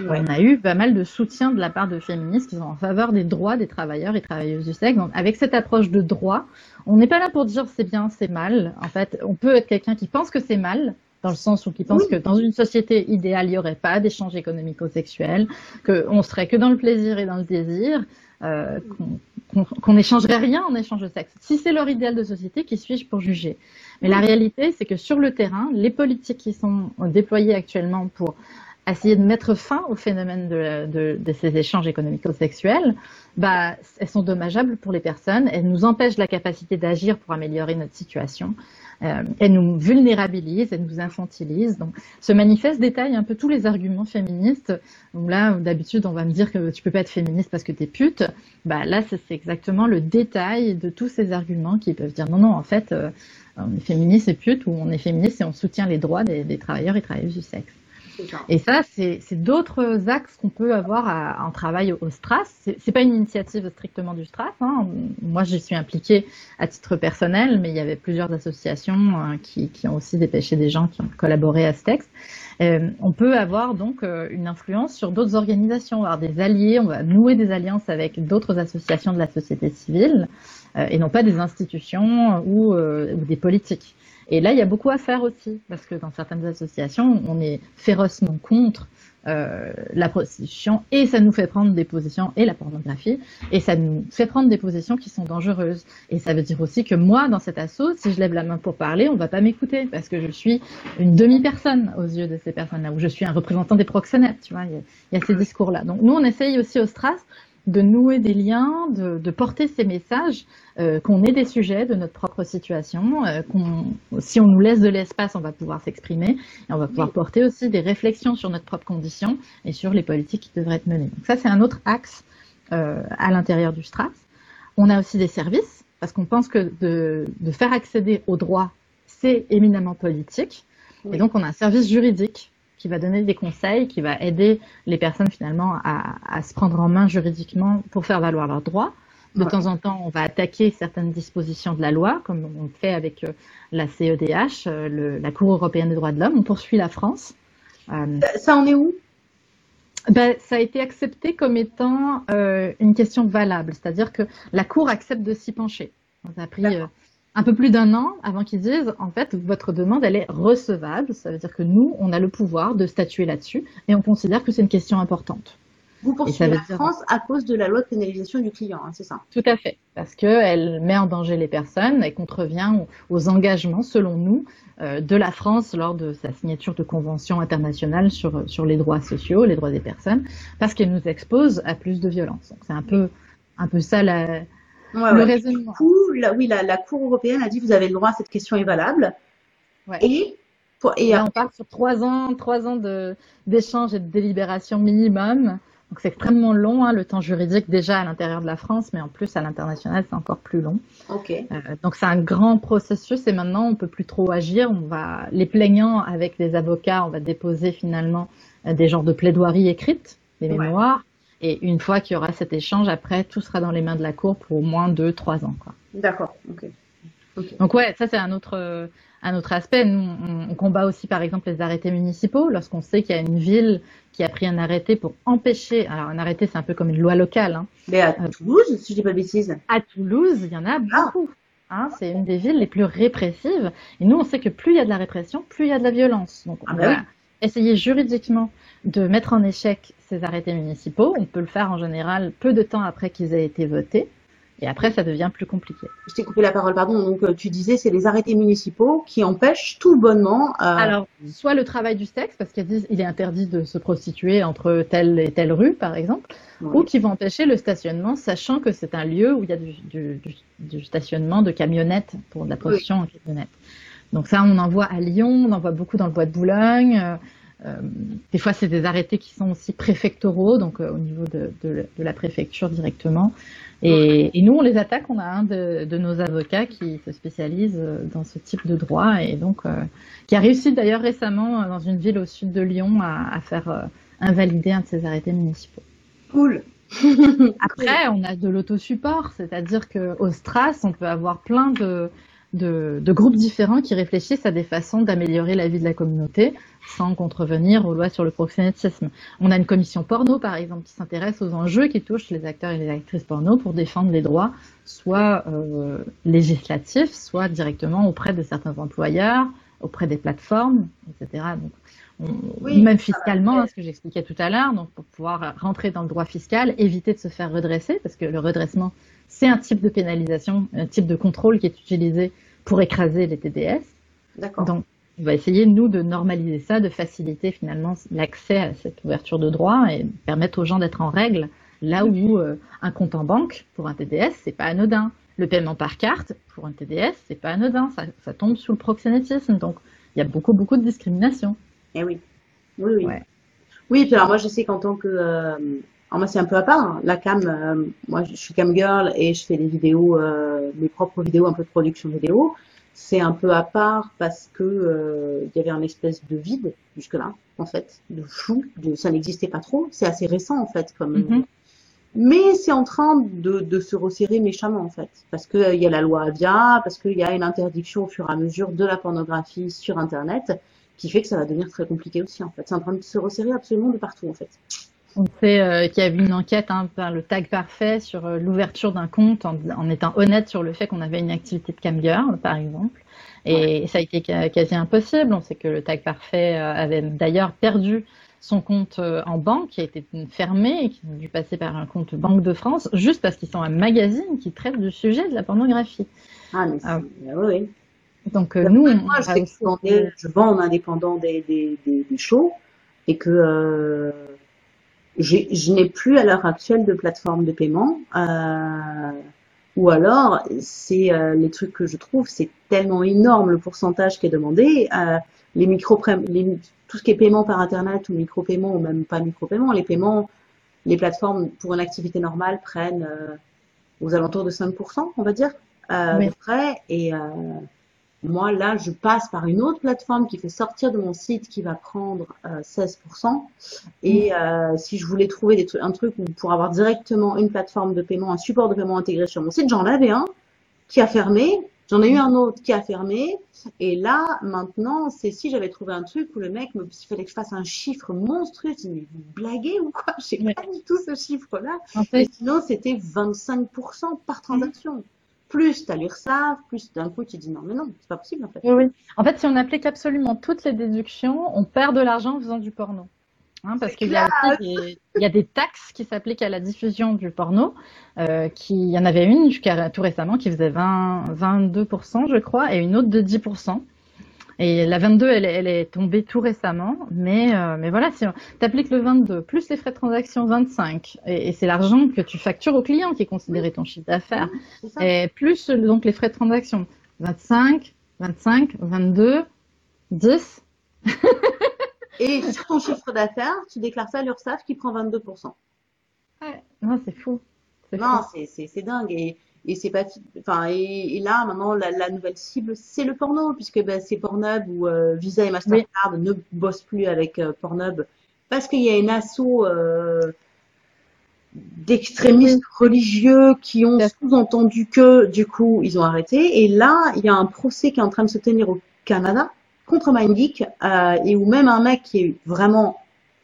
ouais. On a eu pas mal de soutien de la part de féministes qui sont en faveur des droits des travailleurs et travailleuses du sexe. Donc, avec cette approche de droit, on n'est pas là pour dire c'est bien, c'est mal. En fait, on peut être quelqu'un qui pense que c'est mal, dans le sens où qui pense Oui. que dans une société idéale, il n'y aurait pas d'échange économico-sexuel, qu'on serait que dans le plaisir et dans le désir, euh, qu'on n'échangerait rien en échange de sexe. Si c'est leur idéal de société, qui suis-je pour juger? Mais la réalité, c'est que sur le terrain, les politiques qui sont déployées actuellement pour essayer de mettre fin au phénomène de, de, de ces échanges économico-sexuels, bah, elles sont dommageables pour les personnes, elles nous empêchent la capacité d'agir pour améliorer notre situation, euh, elles nous vulnérabilisent, elles nous infantilisent. Donc, ce manifeste détaille un peu tous les arguments féministes. Là, d'habitude, on va me dire que tu peux pas être féministe parce que t'es pute. Bah là, c'est exactement le détail de tous ces arguments qui peuvent dire non, non, en fait, euh, on est féministe et pute ou on est féministe et on soutient les droits des travailleurs et travailleuses du sexe. Et ça, c'est d'autres axes qu'on peut avoir en travail au, STRAS. C'est pas une initiative strictement du STRAS. Hein. Moi, j'y suis impliquée à titre personnel, mais il y avait plusieurs associations euh, qui, qui, ont aussi dépêché des gens qui ont collaboré à ce texte. Euh, on peut avoir donc euh, une influence sur d'autres organisations, avoir des alliés, on va nouer des alliances avec d'autres associations de la société civile euh, et non pas des institutions ou, ou des politiques. Et là, il y a beaucoup à faire aussi, parce que dans certaines associations, on est férocement contre euh, la prostitution et ça nous fait prendre des positions et la pornographie et ça nous fait prendre des positions qui sont dangereuses. Et ça veut dire aussi que moi, dans cet assaut, si je lève la main pour parler, on va pas m'écouter parce que je suis une demi-personne aux yeux de ces personnes-là ou je suis un représentant des proxénètes. Tu vois, il y y a ces discours-là. Donc nous, on essaye aussi au Stras de nouer des liens, de, de porter ces messages, euh, qu'on ait des sujets de notre propre situation, euh, qu'on, si on nous laisse de l'espace, on va pouvoir s'exprimer, et on va pouvoir porter aussi des réflexions sur notre propre condition et sur les politiques qui devraient être menées. Donc ça, c'est un autre axe euh, à l'intérieur du STRAS. On a aussi des services, parce qu'on pense que de, de, faire accéder aux droits, c'est éminemment politique. Et donc, on a un service juridique qui va donner des conseils, qui va aider les personnes finalement à, se prendre en main juridiquement pour faire valoir leurs droits. De temps en temps, on va attaquer certaines dispositions de la loi, comme on fait avec euh, la CEDH, euh, la Cour européenne des droits de l'homme. On poursuit la France. Euh, ça en est où? Ben, ça a été accepté comme étant une question valable, c'est-à-dire que la Cour accepte de s'y pencher. Ça a pris un peu plus d'un an avant qu'ils disent en fait votre demande elle est recevable. Ça veut dire que nous on a le pouvoir de statuer là-dessus et on considère que c'est une question importante. Vous poursuivez la France à cause de la loi de pénalisation du client, hein, c'est ça? Tout à fait, parce qu'elle met en danger les personnes et contrevient aux, engagements, selon nous, euh, de la France lors de sa signature de conventions internationales sur, sur les droits sociaux, les droits des personnes, parce qu'elle nous expose à plus de violence. Donc c'est un peu, un peu ça la, le Du coup, la, oui, la, Cour européenne a dit vous avez le droit, cette question est valable. Et, et, on parle sur trois ans, trois ans d'échanges et de délibération minimum. Donc c'est extrêmement long, hein, le temps juridique déjà à l'intérieur de la France, mais en plus à l'international c'est encore plus long. Okay. Euh, donc c'est un grand processus et maintenant on peut plus trop agir. On va les plaignants avec les avocats, on va déposer finalement euh, des genres de plaidoiries écrites, des mémoires. Et une fois qu'il y aura cet échange, après, tout sera dans les mains de la Cour pour au moins deux, trois ans. D'accord, ok. Donc ouais, ça c'est un autre, un autre aspect. Nous, on, combat aussi par exemple les arrêtés municipaux lorsqu'on sait qu'il y a une ville qui a pris un arrêté pour empêcher. Alors un arrêté, c'est un peu comme une loi locale. Hein. Mais à euh, Toulouse, si je dis pas de bêtises. À Toulouse, il y en a ah. beaucoup. Hein, c'est une des villes les plus répressives. Et nous, on sait que plus il y a de la répression, plus il y a de la violence. Donc on ah, bah essayer juridiquement de mettre en échec ces arrêtés municipaux. On peut le faire en général peu de temps après qu'ils aient été votés. Et après, ça devient plus compliqué. Je t'ai coupé la parole, pardon. Donc, euh, tu disais, c'est les arrêtés municipaux qui empêchent tout bonnement. Euh... Alors, soit le travail du sexe, parce qu'il est interdit de se prostituer entre telle et telle rue, par exemple, ou qui vont empêcher le stationnement, sachant que c'est un lieu où il y a du, du, du, stationnement de camionnettes pour de la prostitution en camionnette. Donc ça, on en voit à Lyon, on en voit beaucoup dans le bois de Boulogne. Euh, euh, des fois, c'est des arrêtés qui sont aussi préfectoraux, donc euh, au niveau de, de, de, la préfecture directement. Et, et, nous, on les attaque. On a un de, de, nos avocats qui se spécialise dans ce type de droit et donc qui a réussi d'ailleurs récemment dans une ville au sud de Lyon à, à faire invalider un de ces arrêtés municipaux. Cool. <laughs> Après, on a de l'autosupport, c'est-à-dire qu'au Stras, on peut avoir plein de de, de, groupes différents qui réfléchissent à des façons d'améliorer la vie de la communauté sans contrevenir aux lois sur le proxénétisme. On a une commission porno, par exemple, qui s'intéresse aux enjeux qui touchent les acteurs et les actrices porno pour défendre les droits, soit euh, législatifs, soit directement auprès de certains employeurs, auprès des plateformes, etc. Donc, oui, même fiscalement, hein, ce que j'expliquais tout à l'heure, donc pour pouvoir rentrer dans le droit fiscal, éviter de se faire redresser, parce que le redressement, c'est un type de pénalisation, un type de contrôle qui est utilisé pour écraser les TDS. D'accord. Donc, on va essayer, nous, de normaliser ça, de faciliter finalement l'accès à cette ouverture de droit et permettre aux gens d'être en règle, là où euh, un compte en banque, pour un TDS, c'est pas anodin. Le paiement par carte, pour un TDS, c'est pas anodin. Ça, ça tombe sous le proxénétisme. Donc, il y a beaucoup, beaucoup de discrimination. Eh oui. Oui, oui. Oui, puis alors moi, je sais qu'en tant que... Euh, alors moi, c'est un peu à part. Hein. La cam, euh, moi, je suis cam girl et je fais des vidéos, euh, mes propres vidéos, un peu de production vidéo. c'est un peu à part parce que euh, il y avait un espèce de vide jusque-là, en fait, de flou, de, ça n'existait pas trop. C'est assez récent en fait, comme. Mhm. Mais c'est en train de, de se resserrer méchamment en fait, parce que il y a la loi Avia, parce qu'il y a une interdiction au fur et à mesure de la pornographie sur Internet, qui fait que ça va devenir très compliqué aussi en fait. C'est en train de se resserrer absolument de partout en fait. On sait euh, qu'il y a eu une enquête hein, par le tag parfait sur euh, l'ouverture d'un compte en, en étant honnête sur le fait qu'on avait une activité de camgirl, par exemple. Et ça a été quasi impossible. On sait que le tag parfait euh, avait d'ailleurs perdu son compte en banque, qui a été fermé et qui a dû passer par un compte Banque de France, juste parce qu'ils sont un magazine qui traite du sujet de la pornographie. Ah mais c'est, Ah. oui. Donc euh, nous, Moi, je, vends en indépendant des, des, des, des shows et que euh, je n'ai plus à l'heure actuelle de plateforme de paiement. Euh, ou alors, c'est euh, les trucs que je trouve, c'est tellement énorme le pourcentage qui est demandé. Euh, les micro les, tout ce qui est paiement par internet ou micro-paiement ou même pas micro-paiement, les paiements, les plateformes pour une activité normale prennent euh, aux alentours de 5%, on va dire, euh, Oui. de frais. Et euh, moi, là, je passe par une autre plateforme qui fait sortir de mon site qui va prendre euh, 16%. Et euh, si je voulais trouver des trucs, un truc pour avoir directement une plateforme de paiement, un support de paiement intégré sur mon site, j'en avais un qui a fermé. J'en ai eu un autre qui a fermé. Et là, maintenant, c'est si j'avais trouvé un truc où le mec me, il fallait que je fasse un chiffre monstrueux. Je dis, mais vous blaguez ou quoi? J'ai Ouais. pas du tout ce chiffre-là. en fait, sinon, c'était 25% par transaction. Plus t'as l'URSSAF, plus d'un coup, tu dis non, mais non, c'est pas possible en fait. Oui, oui. En fait, si on applique absolument toutes les déductions, on perd de l'argent en faisant du porno. Hein, parce qu'il y a des, il y a des taxes qui s'appliquent à la diffusion du porno, euh, qui, il y en avait une jusqu'à tout récemment qui faisait 20, 22%, je crois, et une autre de 10%. Et la 22, elle, est- elle est tombée tout récemment, mais, euh, mais voilà, si tu appliques le 22, plus les frais de transaction 25, et, et c'est l'argent que tu factures au client qui est considéré ton chiffre d'affaires, et plus donc les frais de transaction. 25, 25, 22, 10. Et sur ton chiffre d'affaires, tu déclares ça à l'URSSAF qui prend 22%. Non, c'est fou. Non, c'est dingue. Et, et c'est pas, enfin, et, et là, maintenant, la, la nouvelle cible, c'est le porno, puisque ben, c'est Pornhub ou euh, Visa et Mastercard ne bossent plus avec euh, Pornhub parce qu'il y a une asso euh, d'extrémistes religieux qui ont sous-entendu que, du coup, ils ont arrêté. Et là, il y a un procès qui est en train de se tenir au Canada contre MindGeek, euh, et où même un mec qui est vraiment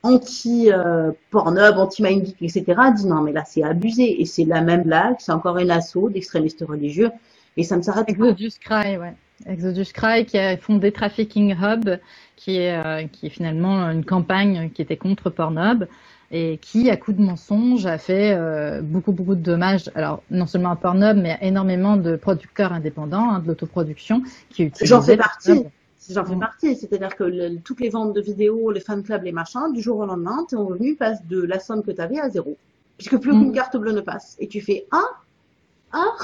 anti euh, Pornhub, anti MindGeek, etc. dit non mais là c'est abusé et c'est la même blague, c'est encore une asso d'extrémistes religieux et ça ne s'arrête pas. Exodus Cry, ouais. Exodus Cry qui a fondé Trafficking Hub, qui est, euh, qui est finalement une campagne qui était contre Pornhub et qui, à coup de mensonges, a fait euh, beaucoup, beaucoup de dommages. Alors, non seulement à Pornhub, mais à énormément de producteurs indépendants, hein, de l'autoproduction, qui utilisaient J'en fais partie. Pornhub. J'en fais Mm. partie, c'est-à-dire que le- toutes les ventes de vidéos, les fan clubs, les machins, du jour au lendemain, ton revenu passe de la somme que tu avais à zéro. Puisque plus Mm. aucune carte bleue ne passe. Et tu fais ah <laughs> ah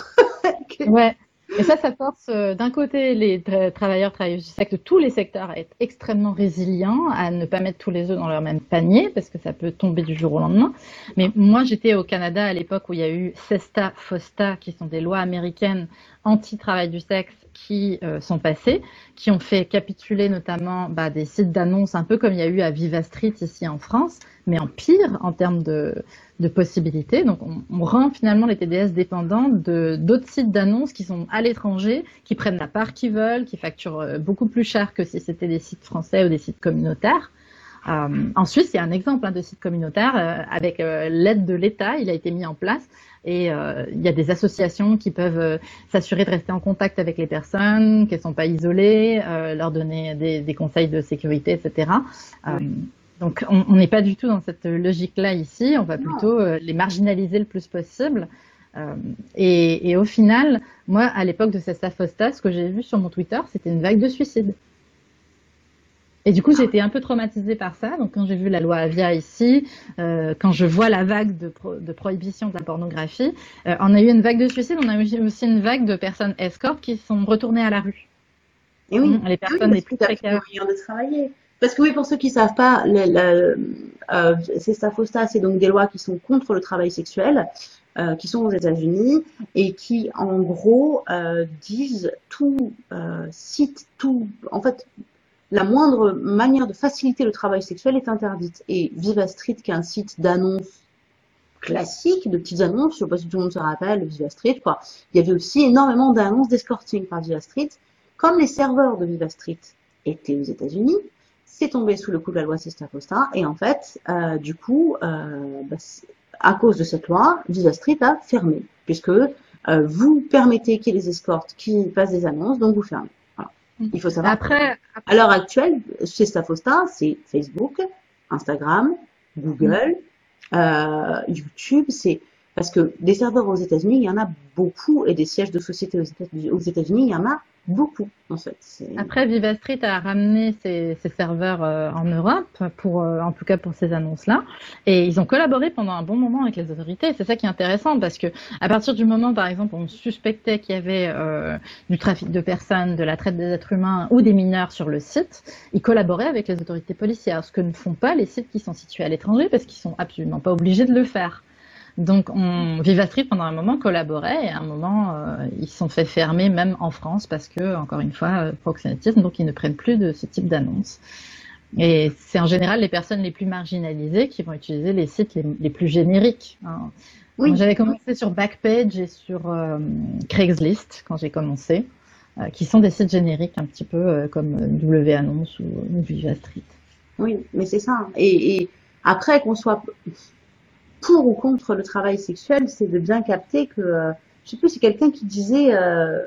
Ouais. Et ça, ça force euh, d'un côté les tra- travailleurs, travailleuses du sexe de tous les secteurs à être extrêmement résilients, à ne pas mettre tous les œufs dans leur même panier, parce que ça peut tomber du jour au lendemain. Mais moi, j'étais au Canada à l'époque où il y a eu CESTA, FOSTA, qui sont des lois américaines anti-travail du sexe qui euh, sont passées, qui ont fait capituler notamment bah, des sites d'annonces, un peu comme il y a eu à Viva Street ici en France, mais en pire en termes de, possibilités. Donc, on, rend finalement les TDS dépendants d'autres sites d'annonces qui sont à l'étranger, qui prennent la part qu'ils veulent, qui facturent euh, beaucoup plus cher que si c'était des sites français ou des sites communautaires. Euh, en Suisse, il y a un exemple hein, de site communautaire euh, avec euh, l'aide de l'État. Il a été mis en place et il y a des associations qui peuvent s'assurer de rester en contact avec les personnes, qu'elles sont pas isolées, leur donner des, des conseils de sécurité, etc. Donc, on n'est pas du tout dans cette logique-là ici. On va Non. plutôt les marginaliser le plus possible. Et, et au final, moi, à l'époque de Cesta Fosta, ce que j'ai vu sur mon Twitter, c'était une vague de suicides. Et du coup, j'ai été un peu traumatisée par ça. Donc, quand j'ai vu la loi Avia ici, euh, quand je vois la vague de, pro- de prohibition de la pornographie, euh, on a eu une vague de suicides, on a eu aussi une vague de personnes escortes qui sont retournées à la rue. Et oui, Les personnes les parce plus précaires. de travailler. Parce que oui, pour ceux qui savent pas, euh, c'est ça, FOSTA, c'est donc des lois qui sont contre le travail sexuel. euh, qui sont aux États-Unis et qui, en gros, euh, disent tout site, tout, en fait, la moindre manière de faciliter le travail sexuel est interdite. Et Viva Street, qui est un site d'annonces classique, de petites annonces, je sais pas si tout le monde se rappelle, Viva Street, quoi. Il y avait aussi énormément d'annonces d'escorting par Viva Street. Comme les serveurs de Viva Street étaient aux États-Unis, c'est tombé sous le coup de la loi Sesta Costa. Et en fait, euh, du coup, euh, bah, à cause de cette loi, Visa Street a fermé, puisque euh, vous permettez qu'il y ait des escortes qui passent des annonces, donc vous fermez. Voilà. Il faut savoir. Après, À l'heure actuelle, chez Stafosta, c'est Facebook, Instagram, Google, euh, YouTube, c'est parce que des serveurs aux États-Unis, il y en a beaucoup, et des sièges de sociétés aux États- aux États-Unis, il y en a beaucoup, en fait. Après, Viva Street a ramené ses, ses serveurs euh, en Europe, pour, euh, en tout cas pour ces annonces-là, et ils ont collaboré pendant un bon moment avec les autorités. C'est ça qui est intéressant parce que à partir du moment, par exemple, où on suspectait qu'il y avait euh, du trafic de personnes, de la traite des êtres humains ou des mineurs sur le site, ils collaboraient avec les autorités policières, ce que ne font pas les sites qui sont situés à l'étranger parce qu'ils sont absolument pas obligés de le faire. Donc, on, pendant un moment, collaborait et à un moment, euh, ils se sont fait fermer même en France parce que, encore une fois, euh, proxénétisme, donc ils ne prennent plus de ce type d'annonces. Et c'est en général les personnes les plus marginalisées qui vont utiliser les sites les, les plus génériques. hein. Oui. J'avais commencé sur Backpage et sur euh, Craigslist quand j'ai commencé, euh, qui sont des sites génériques un petit peu euh, comme W Annonce ou, ou Viva Street. Oui, mais c'est ça. Et, et après, qu'on soit pour ou contre le travail sexuel, c'est de bien capter que, euh, je sais plus, c'est quelqu'un qui disait euh,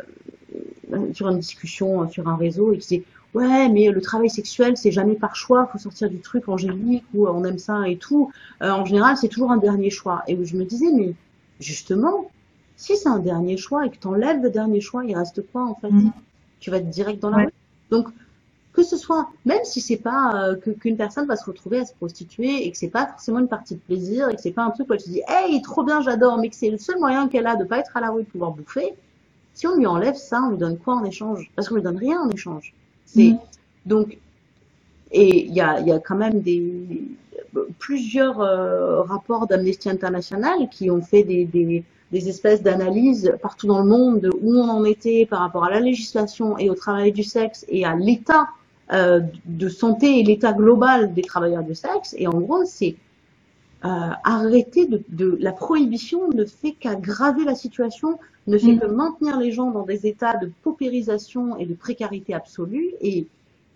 sur une discussion euh, sur un réseau, et qui disait ouais, mais le travail sexuel, c'est jamais par choix, faut sortir du truc angélique ou euh, on aime ça et tout. Euh, en général, c'est toujours un dernier choix. Et où je me disais mais justement, si c'est un dernier choix et que t'enlèves le dernier choix, il reste quoi en fait? Mhm. Tu vas être direct dans la Ouais. rue. Donc que ce soit, même si c'est pas euh, que qu'une personne va se retrouver à se prostituer et que c'est pas forcément une partie de plaisir et que c'est pas un truc où elle se dit hey trop bien j'adore mais que c'est le seul moyen qu'elle a de pas être à la rue de pouvoir bouffer si on lui enlève ça on lui donne quoi en échange? Parce qu'on lui donne rien en échange c'est Mhm. donc et il y a y a quand même des plusieurs euh, rapports d'Amnesty International qui ont fait des des des espèces d'analyses partout dans le monde de où on en était par rapport à la législation et au travail du sexe et à l'état euh, de santé et l'état global des travailleurs du sexe. Et en gros, c'est euh, arrêter de, de la prohibition ne fait qu'aggraver la situation, ne fait Mm. que maintenir les gens dans des états de paupérisation et de précarité absolue. Et,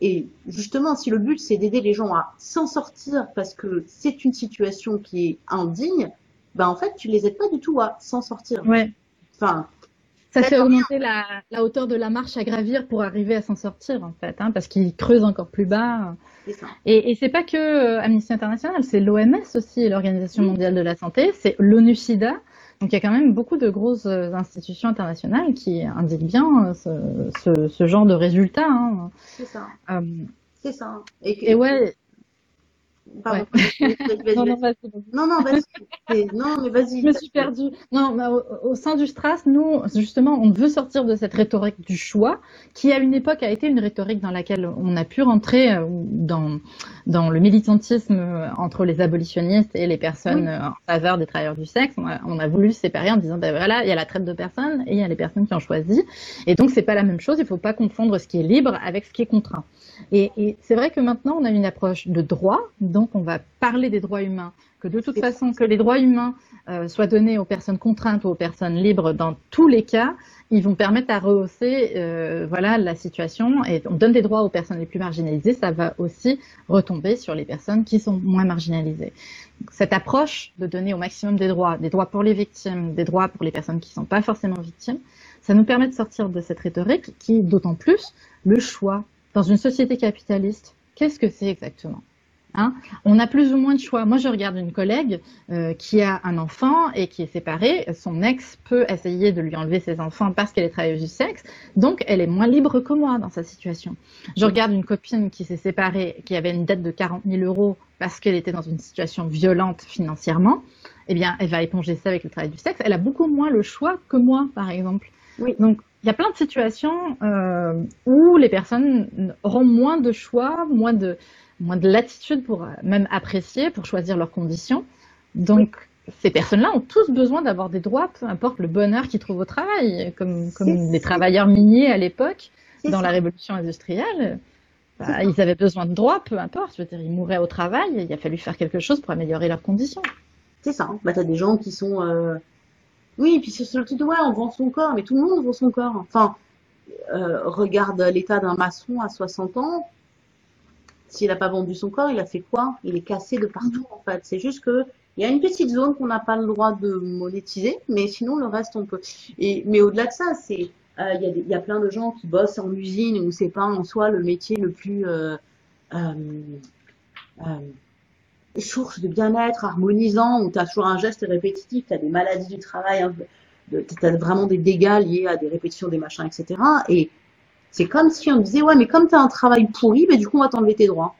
et justement, si le but c'est d'aider les gens à s'en sortir parce que c'est une situation qui est indigne, ben en fait tu les aides pas du tout à s'en sortir. Ouais. Enfin, Ça fait augmenter la, la hauteur de la marche à gravir pour arriver à s'en sortir, en fait, hein, parce qu'ils creusent encore plus bas. ça. Et, et c'est pas que euh, Amnesty International, c'est l'OMS aussi, l'Organisation mondiale de la santé, c'est l'ONU-SIDA. Donc il y a quand même beaucoup de grosses euh, institutions internationales qui indiquent bien euh, ce, ce, ce genre de résultats. Hein. C'est ça. Euh, C'est ça. Et, et ouais, Pardon. Non, non, vas-y. Non, non, vas-y. Non, mais vas-y. Je me suis perdue. Non, mais au, au sein du Stras, nous, justement, on veut sortir de cette rhétorique du choix, qui à une époque a été une rhétorique dans laquelle on a pu rentrer euh, dans, dans le militantisme euh, entre les abolitionnistes et les personnes Oui. euh, en faveur des travailleurs du sexe. On a, on a voulu séparer en disant, ben voilà, il y a la traite de personnes et il y a les personnes qui ont choisi. Et donc, c'est pas la même chose. Il faut pas confondre ce qui est libre avec ce qui est contraint. Et, et c'est vrai que maintenant, on a une approche de droit, donc on va parler des droits humains, que de toute façon, que les droits humains euh, soient donnés aux personnes contraintes ou aux personnes libres, dans tous les cas, ils vont permettre à rehausser euh, voilà, la situation. Et on donne des droits aux personnes les plus marginalisées, ça va aussi retomber sur les personnes qui sont moins marginalisées. Donc, Cette approche de donner au maximum des droits, des droits pour les victimes, des droits pour les personnes qui ne sont pas forcément victimes, ça nous permet de sortir de cette rhétorique qui, d'autant plus, le choix. Dans une société capitaliste, qu'est-ce que c'est exactement? Hein On a plus ou moins de choix. Moi, je regarde une collègue euh, qui a un enfant et qui est séparée. Son ex peut essayer de lui enlever ses enfants parce qu'elle est travailleuse du sexe, donc elle est moins libre que moi dans sa situation. Je regarde une copine qui s'est séparée, qui avait une dette de 40 000 euros parce qu'elle était dans une situation violente financièrement. Eh bien, elle va éponger ça avec le travail du sexe. Elle a beaucoup moins le choix que moi, par exemple. Oui. Donc, il y a plein de situations euh, où les personnes auront moins de choix, moins de, moins de latitude pour euh, même apprécier, pour choisir leurs conditions. Donc, ces personnes-là ont tous besoin d'avoir des droits, peu importe le bonheur qu'ils trouvent au travail, comme, comme les travailleurs miniers à l'époque, dans la révolution industrielle. Bah, ils avaient besoin de droits, peu importe. Je veux dire, ils mouraient au travail, et il a fallu faire quelque chose pour améliorer leurs conditions. C'est ça. Bah, t'as des gens qui sont. Euh... Oui, et puis c'est le truc de ouais, on vend son corps, mais tout le monde vend son corps. Enfin, euh, regarde l'état d'un maçon à 60 ans. S'il n'a pas vendu son corps, il a fait quoi? Il est cassé de partout, en fait. C'est juste que il y a une petite zone qu'on n'a pas le droit de monétiser, mais sinon le reste on peut. Et mais au-delà de ça, c'est euh, il y, y, a plein de gens qui bossent en usine où c'est pas en soi le métier le plus euh, euh, source de bien-être, harmonisant, où tu as toujours un geste répétitif, tu as des maladies du travail, tu as vraiment des dégâts liés à des répétitions des machins, etc. Et c'est comme si on disait, ouais, mais comme tu as un travail pourri, ben, du coup, on va t'enlever tes droits.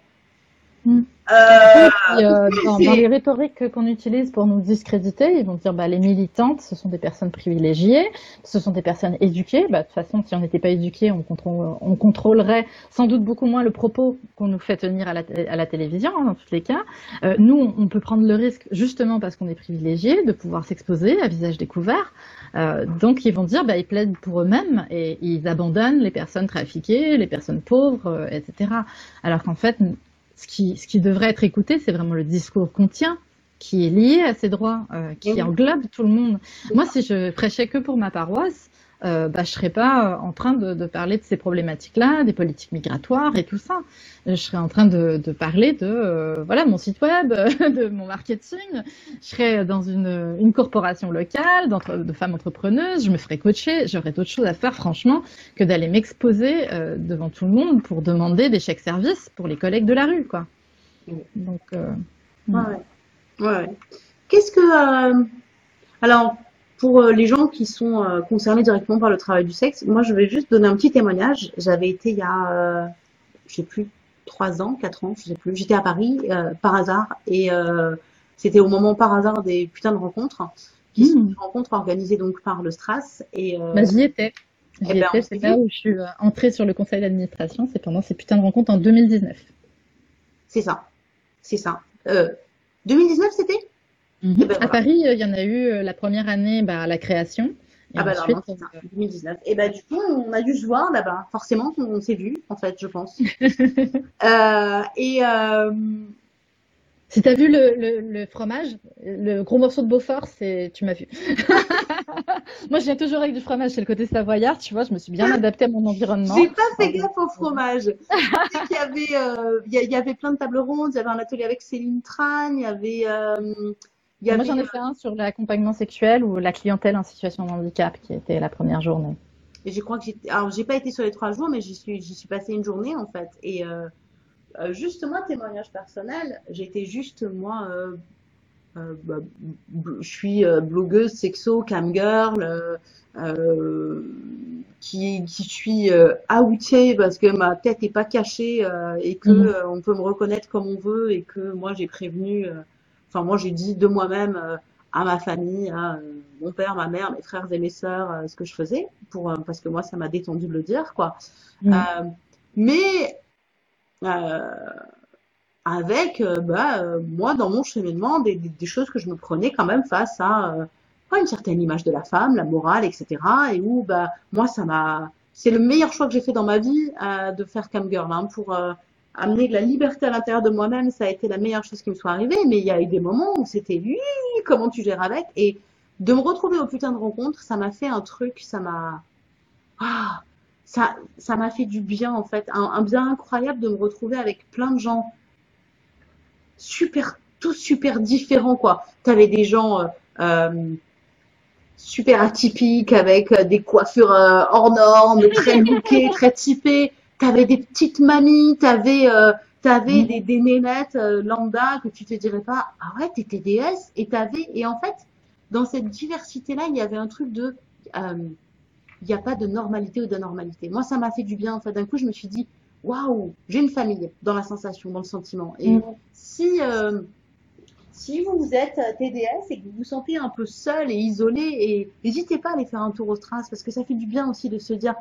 Mm. Euh, euh, <laughs> dans, les rhétoriques qu'on utilise pour nous discréditer, ils vont dire bah, les militantes, ce sont des personnes privilégiées, ce sont des personnes éduquées. Bah, de toute façon, si on n'était pas éduqué, on, contrôle, on contrôlerait sans doute beaucoup moins le propos qu'on nous fait tenir à la, à la télévision, hein, dans tous les cas. Euh, nous, on peut prendre le risque, justement parce qu'on est privilégié, de pouvoir s'exposer à visage découvert. Euh, donc, ils vont dire, bah, ils plaident pour eux-mêmes et ils abandonnent les personnes trafiquées, les personnes pauvres, euh, etc. Alors qu'en fait, ce qui, ce qui devrait être écouté, c'est vraiment le discours qu'on tient, qui est lié à ces droits, euh, qui englobe tout le monde. Moi, si je prêchais que pour ma paroisse, euh, bah, je serais pas euh, en train de, de parler de ces problématiques-là, des politiques migratoires et tout ça. Je serais en train de, de parler de euh, voilà mon site web, <laughs> de mon marketing. Je serais dans une, une corporation locale de femmes entrepreneuses. Je me ferais coacher. J'aurais d'autres choses à faire, franchement, que d'aller m'exposer euh, devant tout le monde pour demander des chèques services pour les collègues de la rue, quoi. Donc. Ouais. ouais. Qu'est-ce que alors pour euh, les gens qui sont euh, concernés directement par le travail du sexe, moi je vais juste donner un petit témoignage. J'avais été il y a, euh, je sais plus, trois ans, quatre ans, je sais plus. J'étais à Paris par hasard et c'était au moment par hasard des putains de rencontres qui sont mmh. des rencontres organisées donc par le Stras et. Bah, j'y étais. J'y eh ben, étais. C'est là où je suis entrée sur le conseil d'administration. C'est pendant ces putains de rencontres en 2019. C'est ça. C'est ça. 2019 c'était? Ben, à Paris, euh, il y en a eu euh, la première année bah, à la création. Et ah bah ensuite, non, ça, 2019. Et bah du coup, on a dû se voir là-bas. Forcément, on s'est vu, en fait, je pense. <laughs> euh, et euh... si t'as vu le, le, le, fromage, le gros morceau de Beaufort, c'est tu m'as vu. <laughs> Moi, je viens toujours avec du fromage. C'est le côté savoyard, tu vois. Je me suis bien adaptée à mon environnement. J'ai pas fait gaffe au fromage. <laughs> il y avait, euh, il y avait plein de tables rondes. Il y avait un atelier avec Céline Tran. Il y avait moi, j'en ai fait un sur l'accompagnement sexuel ou la clientèle en situation de handicap, qui était la première journée. Et je crois que j'ai, alors j'ai pas été sur les trois jours, mais j'y suis, j'y suis passé une journée en fait. Et euh, euh justement, témoignage personnel, j'étais juste moi, euh, euh, bah, je suis blogueuse sexo, camgirl, qui, qui suis outée parce que ma tête est pas cachée et que mhm. on peut me reconnaître comme on veut et que moi j'ai prévenu Enfin, moi, j'ai dit de moi-même euh, à ma famille, à euh, mon père, ma mère, mes frères et mes sœurs, euh, ce que je faisais, pour parce que moi, ça m'a détendu de le dire, quoi. Mm. mais avec, bah, moi, dans mon cheminement, des, des, choses que je me prenais quand même face à une certaine image de la femme, la morale, etc. Et où, bah, moi, ça m'a, c'est le meilleur choix que j'ai fait dans ma vie de faire cam girl, hein, pour amener de la liberté à l'intérieur de moi-même, ça a été la meilleure chose qui me soit arrivée. Mais il y a eu des moments où c'était lui, comment tu gères avec? Et de me retrouver au putain de rencontre, ça m'a fait un truc, ça m'a, ah, ça, ça m'a fait du bien en fait, un, bien incroyable de me retrouver avec plein de gens super, tous super différents quoi. T'avais des gens euh, euh super atypiques avec euh, des coiffures euh, hors normes, très lookées, <laughs> très typées t'avais des petites mamies, t'avais euh, t'avais mm. des, des nénettes euh, lambda que tu te dirais pas ah ouais t'es TDS et t'avais et en fait dans cette diversité là il y avait un truc de euh, il n'y a pas de normalité ou d'anormalité. Moi, ça m'a fait du bien. En fait, d'un coup, je me suis dit, waouh, j'ai une famille dans la sensation, dans le sentiment. Et mm. si euh, si vous êtes TDS et que vous vous sentez un peu seul et isolé, et n'hésitez pas à aller faire un tour au Stras parce que ça fait du bien aussi de se dire,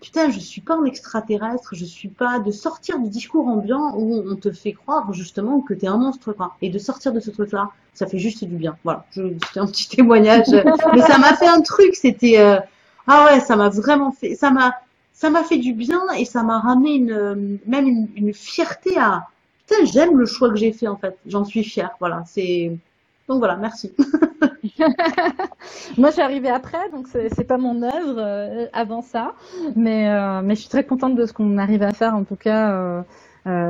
putain, je suis pas un extraterrestre, je suis pas de sortir du discours ambiant où on te fait croire justement que t'es un monstre, quoi. Et de sortir de ce truc-là, ça fait juste du bien. Voilà, c'était un petit <laughs> témoignage, mais ça m'a fait un truc. C'était euh, ah ouais, ça m'a vraiment fait, ça m'a ça m'a fait du bien et ça m'a ramené une même une, une fierté à putain, j'aime le choix que j'ai fait en fait. J'en suis fière. Voilà, c'est donc voilà, merci. <laughs> Moi, je suis arrivée après, donc c'est pas mon œuvre euh, avant ça, mais euh, mais je suis très contente de ce qu'on arrive à faire en tout cas. Euh,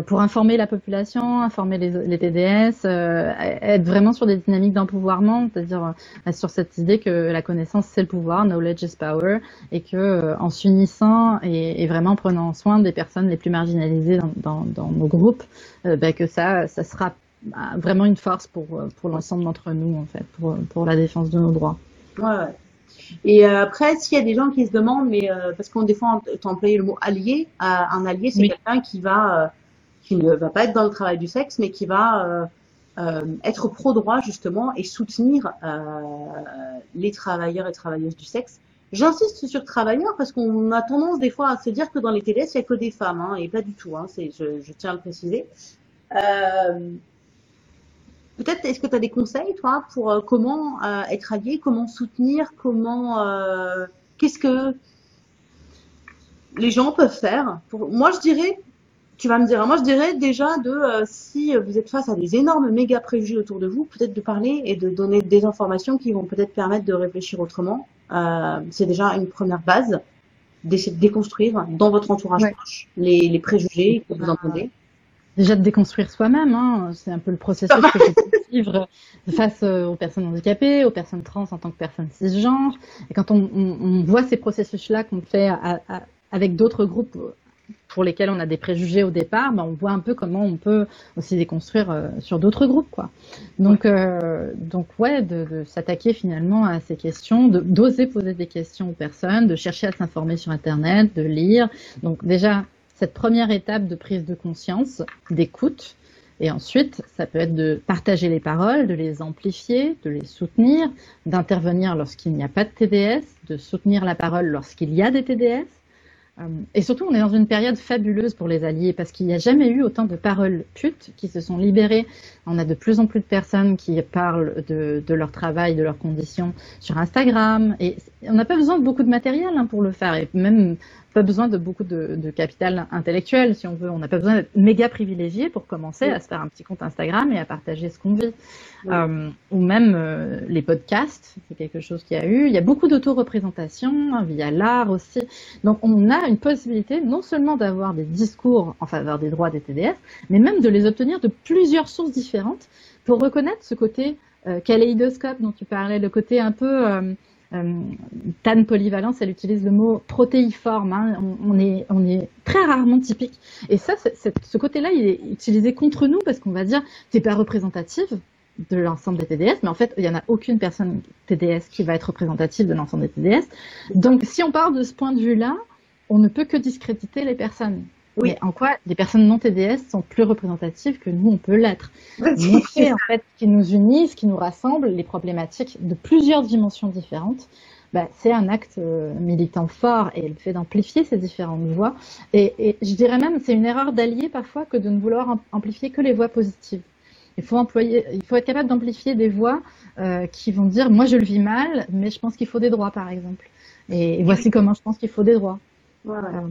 pour informer la population, informer les, TDS, être vraiment sur des dynamiques d'empouvoirment, c'est-à-dire sur cette idée que la connaissance c'est le pouvoir, knowledge is power, et que en s'unissant et, vraiment en prenant soin des personnes les plus marginalisées dans, dans, nos groupes, ben que ça, ça sera bah, vraiment une force pour, euh, pour l'ensemble d'entre nous, en fait, pour, pour la défense de nos droits. Ouais, Et euh, après, s'il y a des gens qui se demandent, mais euh, parce qu'on des fois, tu employé le mot allié, un allié, c'est quelqu'un qui va, qui ne va pas être dans le travail du sexe, mais qui va être pro-droit justement et soutenir les travailleurs et travailleuses du sexe. J'insiste sur travailleurs parce qu'on a tendance des fois à se dire que dans les TDS, il n'y a que des femmes, hein, et pas du tout, hein, je, je tiens à le préciser. Euh, Peut-être, est-ce que tu as des conseils, toi, pour euh, comment euh, être allié, comment soutenir, comment, euh, qu'est-ce que les gens peuvent faire pour... Moi, je dirais, tu vas me dire, moi, je dirais déjà de, si vous êtes face à des énormes méga préjugés autour de vous, peut-être de parler et de donner des informations qui vont peut-être permettre de réfléchir autrement. c'est déjà une première base d'essayer de déconstruire dans votre entourage proche les, les préjugés que vous entendez déjà de déconstruire soi-même. Hein. C'est un peu le processus que j'ai pu vivre face euh, aux personnes handicapées, aux personnes trans en tant que personnes cisgenres. Et quand on, on, on voit ces processus-là qu'on fait à, à, avec d'autres groupes pour lesquels on a des préjugés au départ, ben on voit un peu comment on peut aussi déconstruire euh, sur d'autres groupes, quoi. Donc, euh, donc ouais, de, de s'attaquer finalement à ces questions, d'oser poser des questions aux personnes, de chercher à s'informer sur Internet, de lire. Donc déjà cette première étape de prise de conscience, d'écoute. Et ensuite, ça peut être de partager les paroles, de les amplifier, de les soutenir, d'intervenir lorsqu'il n'y a pas de TDS, de soutenir la parole lorsqu'il y a des TDS. Euh, et surtout, on est dans une période fabuleuse pour les alliés parce qu'il n'y a jamais eu autant de paroles putes qui se sont libérées. On a de plus en plus de personnes qui parlent de, leur travail, de leurs conditions sur Instagram. Et on n'a pas besoin de beaucoup de matériel hein, pour le faire. Et même pas besoin de beaucoup de, de, capital intellectuel, si on veut. On n'a pas besoin d'être méga privilégié pour commencer à se faire un petit compte Instagram et à partager ce qu'on vit. Euh, ou même euh, les podcasts, c'est quelque chose qui a eu. Il y a beaucoup d'auto-représentation hein, via l'art aussi. Donc on a une possibilité non seulement d'avoir des discours en faveur des droits des TDS, mais même de les obtenir de plusieurs sources différentes pour reconnaître ce côté euh, kaléidoscope dont tu parlais, le côté un peu euh, Tan Polyvalence, elle utilise le mot protéiforme. Hein. On, est, très rarement typique. Et ça, ce côté-là, il est utilisé contre nous parce qu'on va dire, c'est pas représentative de l'ensemble des TDS, mais en fait, il n'y en a aucune personne TDS qui va être représentative de l'ensemble des TDS. Donc, si on part de ce point de vue-là, on ne peut que discréditer les personnes. Oui. Mais en quoi les personnes non TDS sont plus représentatives que nous, on peut l'être. Montrer en fait qui nous unit, ce qui nous rassemble, les problématiques de plusieurs dimensions différentes, bah, c'est un acte euh, militant fort et le fait d'amplifier ces différentes voix. Et, et je dirais même, c'est une erreur d'allier parfois que de ne vouloir amplifier que les voix positives. Il faut employer, il faut être capable d'amplifier des voix euh, qui vont dire, moi je le vis mal, mais je pense qu'il faut des droits, par exemple. Et, voici comment je pense qu'il faut des droits. Voilà.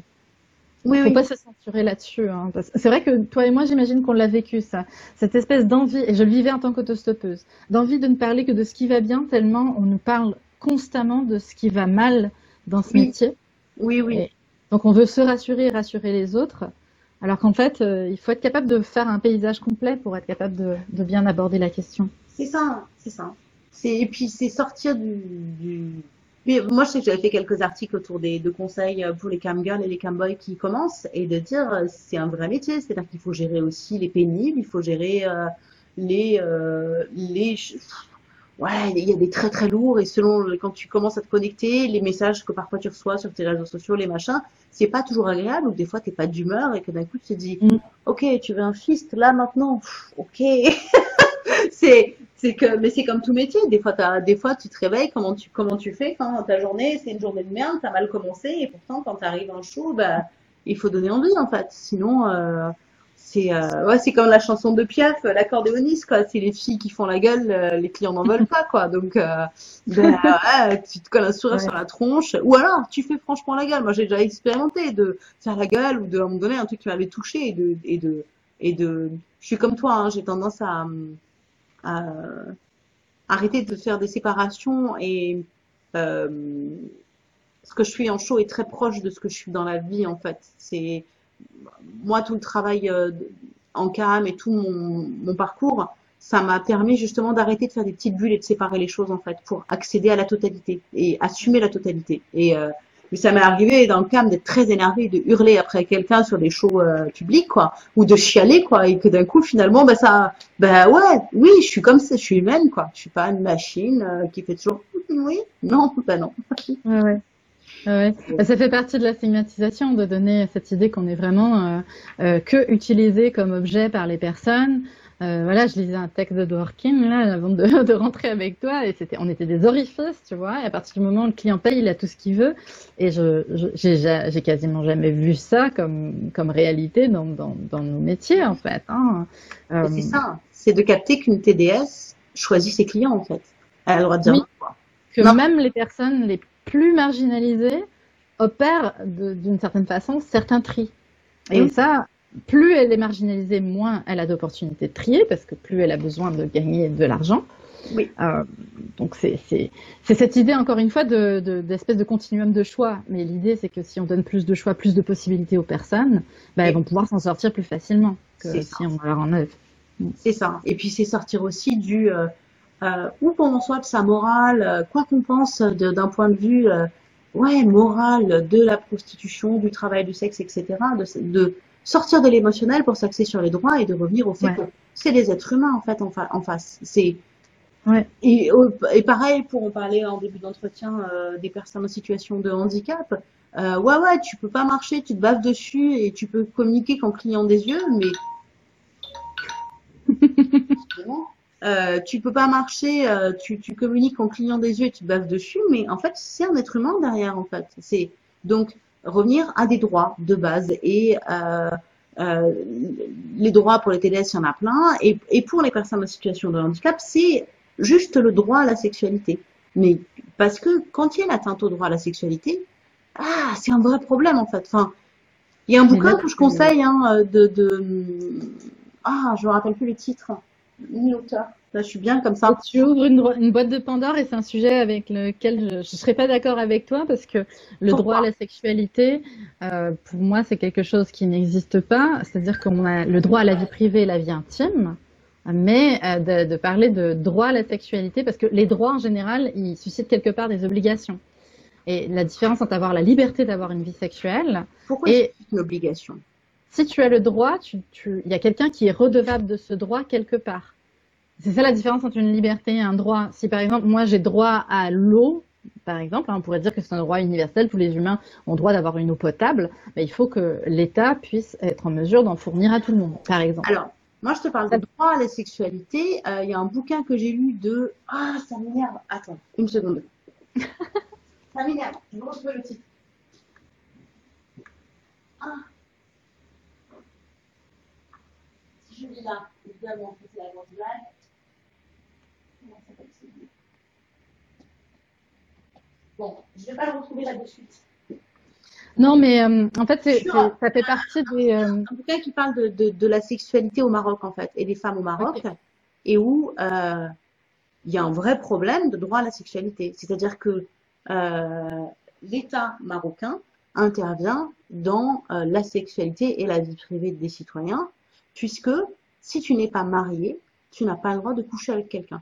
Oui, faut pas se censurer là-dessus. Hein, c'est vrai que toi et moi, j'imagine qu'on l'a vécu ça. Cette espèce d'envie, et je le vivais en tant qu'autostoppeuse, d'envie de ne parler que de ce qui va bien, tellement on nous parle constamment de ce qui va mal dans ce métier. Oui, oui. donc on veut se rassurer et rassurer les autres, alors qu'en fait, euh, il faut être capable de faire un paysage complet pour être capable de, de bien aborder la question. C'est ça, c'est ça. Et puis c'est sortir du, du moi, je sais que j'avais fait quelques articles autour des de conseils pour les camgirls et les camboys qui commencent et de dire euh, c'est un vrai métier, c'est-à-dire qu'il faut gérer aussi les pénibles, il faut gérer euh, les euh, les ouais, il y a des très très lourds et selon quand tu commences à te connecter, les messages que parfois tu reçois sur tes réseaux sociaux, les machins, c'est pas toujours agréable ou des fois t'es pas d'humeur et que d'un coup tu te dis mm. ok tu veux un fist là maintenant, ok <laughs> c'est C'est que, mais c'est comme tout métier. Des fois, t'as, des fois, tu te réveilles, comment tu, comment tu fais quand ta journée, c'est une journée de merde, t'as mal commencé, et pourtant, quand t'arrives en show, bah, il faut donner envie, en fait. Sinon, euh, c'est, euh, ouais, c'est comme la chanson de Piaf, l'accordéoniste, quoi. C'est les filles qui font la gueule, euh, les clients n'en veulent pas, quoi. Donc, euh, ben, <laughs> ouais, tu te colles un sourire Ouais. sur la tronche. Ou alors, tu fais franchement la gueule. Moi, j'ai déjà expérimenté de faire la gueule ou de, à un moment donné, un truc qui m'avait touché et de, et de, et de, je suis comme toi, hein, j'ai tendance à, à arrêter de faire des séparations et euh, ce que je suis en show est très proche de ce que je suis dans la vie en fait. C'est moi tout le travail euh, en cam et tout mon, mon parcours, ça m'a permis justement d'arrêter de faire des petites bulles et de séparer les choses en fait pour accéder à la totalité et assumer la totalité. Et euh, mais ça m'est arrivé dans le cam d'être très énervé, de hurler après quelqu'un sur des shows euh, publics quoi, ou de chialer quoi, et que d'un coup finalement bah ça, bah ouais, oui, je suis comme ça, je suis humaine quoi, je suis pas une machine euh, qui fait toujours <laughs> oui, non, bah non. Ouais, ouais. Ça fait partie de la stigmatisation de donner cette idée qu'on est vraiment euh, euh, que utilisé comme objet par les personnes. Euh, voilà, je lisais un texte de Dworkin là avant de, <laughs> de rentrer avec toi et c'était, on était des orifices, tu vois. Et à partir du moment où le client paye, il a tout ce qu'il veut. Et je, je- j'ai, ja- j'ai quasiment jamais vu ça comme comme réalité dans dans, dans nos métiers en fait. Hein. Euh, C'est ça, c'est de capter qu'une TDS choisit ses clients en fait. Elle a le droit de dire Oui. non, quoi. que Non. même les personnes les plus marginalisées opèrent de- d'une certaine façon certains tris. Et ça, plus elle est marginalisée, moins elle a d'opportunités de trier, parce que plus elle a besoin de gagner de l'argent. Oui. Euh, donc c'est cette idée encore une fois de de- d'espèce de, continuum de choix. Mais l'idée c'est que si on donne plus de choix, plus de possibilités aux personnes, bah, Oui. elles vont pouvoir s'en sortir plus facilement que si ça. on leur enlève. C'est ça. Et puis c'est sortir aussi du euh, euh, ou pendant soi de sa morale, euh, quoi qu'on pense d'un point de vue euh, ouais moral de la prostitution, du travail du sexe, etc. De, de sortir de l'émotionnel pour s'axer sur les droits et de revenir au fait Ouais. que c'est des êtres humains en fait en, fa- en face. C'est Ouais. et, pareil pour en parler en début d'entretien euh, des personnes en situation de handicap. Euh, ouais ouais, tu peux pas marcher, tu te baves dessus et tu peux communiquer qu'en clignant des yeux, mais. <laughs> Euh, tu peux pas marcher, euh, tu, tu communiques en clignant des yeux et tu te baves dessus, mais en fait, c'est un être humain derrière, en fait. C'est donc revenir à des droits de base et euh, euh, les droits pour les TDS, il y en a plein, et, et pour les personnes en situation de handicap, c'est juste le droit à la sexualité. Mais parce que quand il y a une atteinte au droit à la sexualité, ah, c'est un vrai problème en fait. Enfin, il y a un bouquin que je conseille hein, de, de ah, je me rappelle plus le titre, ni. Là, je suis bien comme ça. Tu ouvres une, boîte de Pandore et c'est un sujet avec lequel je ne serais pas d'accord avec toi parce que le Pourquoi droit à la sexualité, euh, pour moi, c'est quelque chose qui n'existe pas. C'est-à-dire qu'on a le droit à la vie privée et la vie intime, mais euh, de, de parler de droit à la sexualité parce que les droits en général, ils suscitent quelque part des obligations. Et la différence entre avoir la liberté d'avoir une vie sexuelle Pourquoi et une obligation? Si tu as le droit, tu, tu, il y a quelqu'un qui est redevable de ce droit quelque part. C'est ça la différence entre une liberté et un droit. Si par exemple, moi j'ai droit à l'eau, par exemple, hein, on pourrait dire que c'est un droit universel, tous les humains ont droit d'avoir une eau potable, mais il faut que l'État puisse être en mesure d'en fournir à tout le monde, par exemple. Alors, moi, je te parle de droit à la sexualité. Euh, Il y a un bouquin que j'ai lu de ah, ça m'énerve. Attends, une seconde. <laughs> ça m'énerve. Je me retrouve le titre. Ah. Là, évidemment, c'est la grosse blague. Comment ça s'appelle ce livre? Bon, je vais pas le retrouver là de suite. Non, mais euh, en fait, ça fait partie des. euh, un bouquin qui parle de, de, de la sexualité au Maroc en fait et des femmes au Maroc et où euh, il y a un vrai problème de droit à la sexualité. C'est-à-dire que l'État marocain intervient dans la sexualité et la vie privée des citoyens puisque si tu n'es pas marié, tu n'as pas le droit de coucher avec quelqu'un.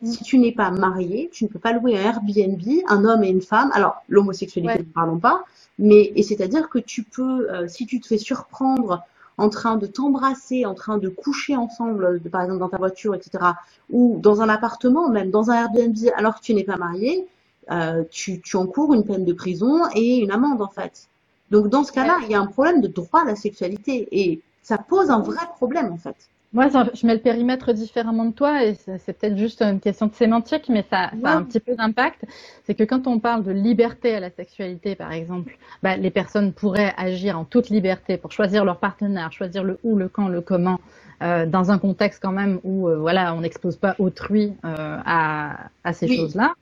Mm. Si tu n'es pas marié, tu ne peux pas louer un Airbnb, un homme et une femme. Alors, l'homosexualité, Ouais. ne parlons pas, mais et c'est-à-dire que tu peux, euh, si tu te fais surprendre en train de t'embrasser, en train de coucher ensemble, par exemple dans ta voiture, etc., ou dans un appartement, même dans un Airbnb, alors que tu n'es pas marié, euh, tu, tu encours une peine de prison et une amende en fait. Donc dans ce cas-là, il y a un problème de droit à la sexualité et ça pose un vrai problème en fait. Moi, je mets le périmètre différemment de toi et c'est peut-être juste une question de sémantique, mais ça, ça a un petit peu d'impact. C'est que quand on parle de liberté à la sexualité, par exemple, bah, les personnes pourraient agir en toute liberté pour choisir leur partenaire, choisir le où, le quand, le comment, euh, dans un contexte quand même où euh, voilà, on n'expose pas autrui euh, à, à, ces choses-là.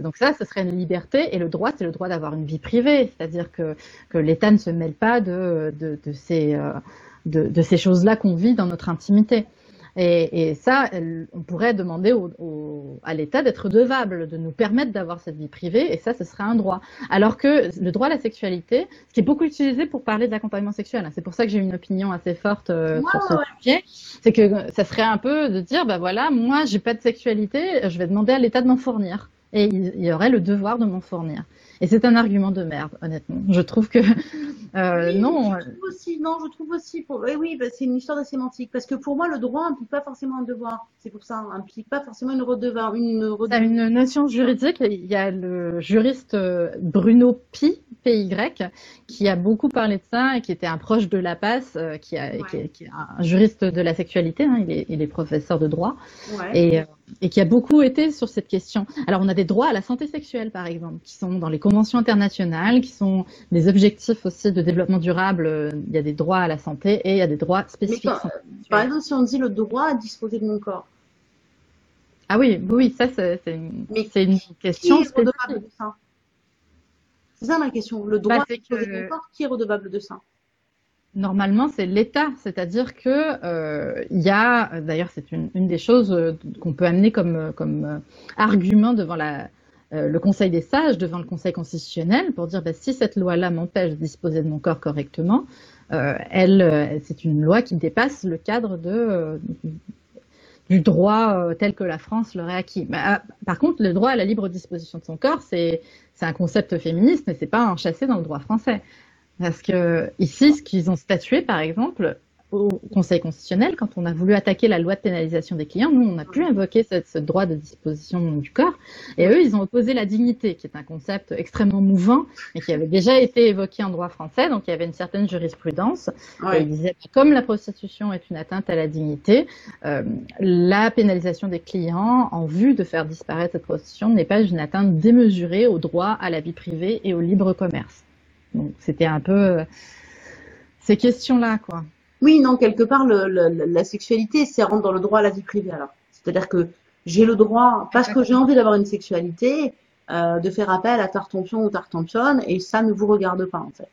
Donc ça, ce serait une liberté et le droit, c'est le droit d'avoir une vie privée, c'est-à-dire que, que l'État ne se mêle pas de, de, de ces de, ces choses-là qu'on vit dans notre intimité. Et, ça, on pourrait demander à l'État d'être redevable, de nous permettre d'avoir cette vie privée, et ça, ce serait un droit. Alors que le droit à la sexualité, ce qui est beaucoup utilisé pour parler de l'accompagnement sexuel, hein, c'est pour ça que j'ai une opinion assez forte euh, sur ce sujet, c'est que ça serait un peu de dire, bah voilà, moi, j'ai pas de sexualité, je vais demander à l'État de m'en fournir, et il y aurait le devoir de m'en fournir. Et c'est un argument de merde, honnêtement. Je trouve que <laughs> euh, non. Je trouve aussi, non, je trouve aussi. Pour... Oui, oui, bah, c'est une histoire de sémantique. Parce que pour moi, le droit n'implique pas forcément un devoir. C'est pour ça, n'implique pas forcément une redevance. Une, redevance. une notion juridique. Il y a le juriste euh, Bruno Pi, PY, qui a beaucoup parlé de ça et qui était un proche de la passe, euh, qui, a, qui, est, un juriste de la sexualité. Hein, il, est, il est professeur de droit. Ouais. Et, euh, et qui a beaucoup été sur cette question. Alors, on a des droits à la santé sexuelle, par exemple, qui sont dans les conventions internationales, qui sont des objectifs aussi de développement durable. Il y a des droits à la santé et il y a des droits spécifiques. par exemple, si on dit le droit à disposer de mon corps. Ah oui, oui, ça c'est une, une question qui est redevable de ça? C'est ça ma question. Le droit bah, à disposer de mon corps, qui est redevable de ça? Normalement, c'est l'État, c'est-à-dire que euh, il y a, d'ailleurs, c'est une, des choses euh, qu'on peut amener comme, euh, argument devant le Conseil des sages, devant le Conseil constitutionnel, pour dire bah, si cette loi-là m'empêche de disposer de mon corps correctement, elle, c'est une loi qui dépasse le cadre du droit tel que la France l'aurait acquis. Ah, par contre, le droit à la libre disposition de son corps, c'est un concept féministe, mais c'est pas enchâssé dans le droit français. Parce que ici, ce qu'ils ont statué, par exemple, au Conseil constitutionnel, quand on a voulu attaquer la loi de pénalisation des clients, nous, on a pu invoquer ce, droit de disposition du corps. Et eux, ils ont opposé la dignité, qui est un concept extrêmement mouvant et qui avait déjà été évoqué en droit français. Donc, il y avait une certaine jurisprudence. ils disaient, comme la prostitution est une atteinte à la dignité, euh, la pénalisation des clients en vue de faire disparaître cette prostitution n'est pas une atteinte démesurée au droit à la vie privée et au libre commerce. Donc, c'était un peu euh, ces questions-là, quoi. Oui, non, quelque part, le, la sexualité, c'est rentre dans le droit à la vie privée. Alors, c'est-à-dire que j'ai le droit, parce que j'ai envie d'avoir une sexualité, euh, de faire appel à Tartampion ou Tartampion, et ça ne vous regarde pas, en fait.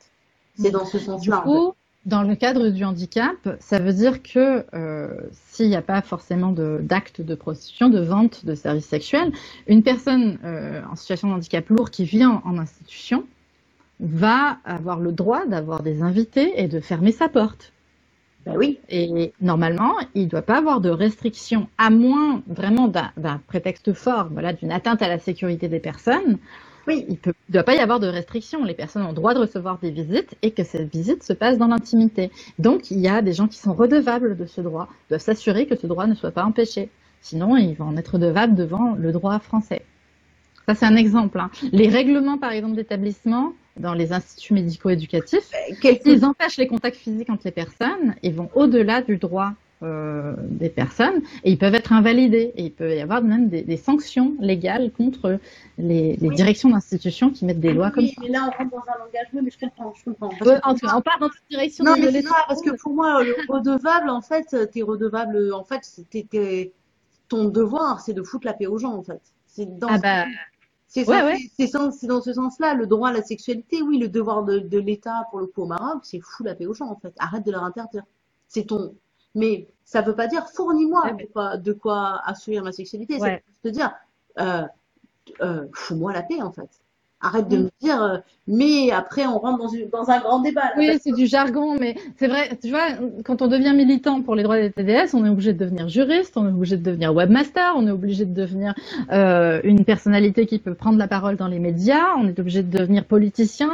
C'est dans ce sens-là. Du coup, dans le cadre du handicap, ça veut dire que euh, s'il n'y a pas forcément d'acte de, prostitution, de vente de services sexuels, une personne euh, en situation de handicap lourd qui vient en institution va avoir le droit d'avoir des invités et de fermer sa porte. Ben oui. Et normalement, il ne doit pas avoir de restrictions, à moins vraiment d'un prétexte fort, voilà, d'une atteinte à la sécurité des personnes. Oui. Il ne doit pas y avoir de restrictions. Les personnes ont le droit de recevoir des visites et que cette visite se passe dans l'intimité. Donc, il y a des gens qui sont redevables de ce droit, doivent s'assurer que ce droit ne soit pas empêché. Sinon, ils vont en être redevables devant le droit français. Ça, c'est un exemple. Hein. Les règlements, par exemple, d'établissement, dans les instituts médico-éducatifs, ils empêchent les contacts physiques entre les personnes et vont au-delà du droit euh, des personnes et ils peuvent être invalidés et il peut y avoir même des, des sanctions légales contre les, les directions d'institutions qui mettent des lois comme ça. Mais là, on rentre dans un langage, mais je comprends, je comprends. on part dans cette direction. Non, mais c'est ça, parce que pour moi, le <laughs> redevable, en fait, t'es redevable, en fait, c'était ton devoir, c'est de foutre la paix aux gens, en fait. C'est dans ah bah, c'est dans ce sens-là, le droit à la sexualité, oui, le devoir de, de l'État pour le coup au Maroc, c'est fou la paix aux gens en fait. Arrête de leur interdire. C'est ton. Mais ça veut pas dire fournis-moi de, quoi, de quoi ma sexualité. C'est te dire euh, euh, fous-moi la paix en fait. Arrête de mm. me dire, euh, mais après on rentre dans, une, dans un grand débat. oui, c'est du jargon, mais c'est vrai, tu vois, quand on devient militant pour les droits des TDS, on est obligé de devenir juriste, on est obligé de devenir webmaster, on est obligé de devenir euh, une personnalité qui peut prendre la parole dans les médias, on est obligé de devenir politicien,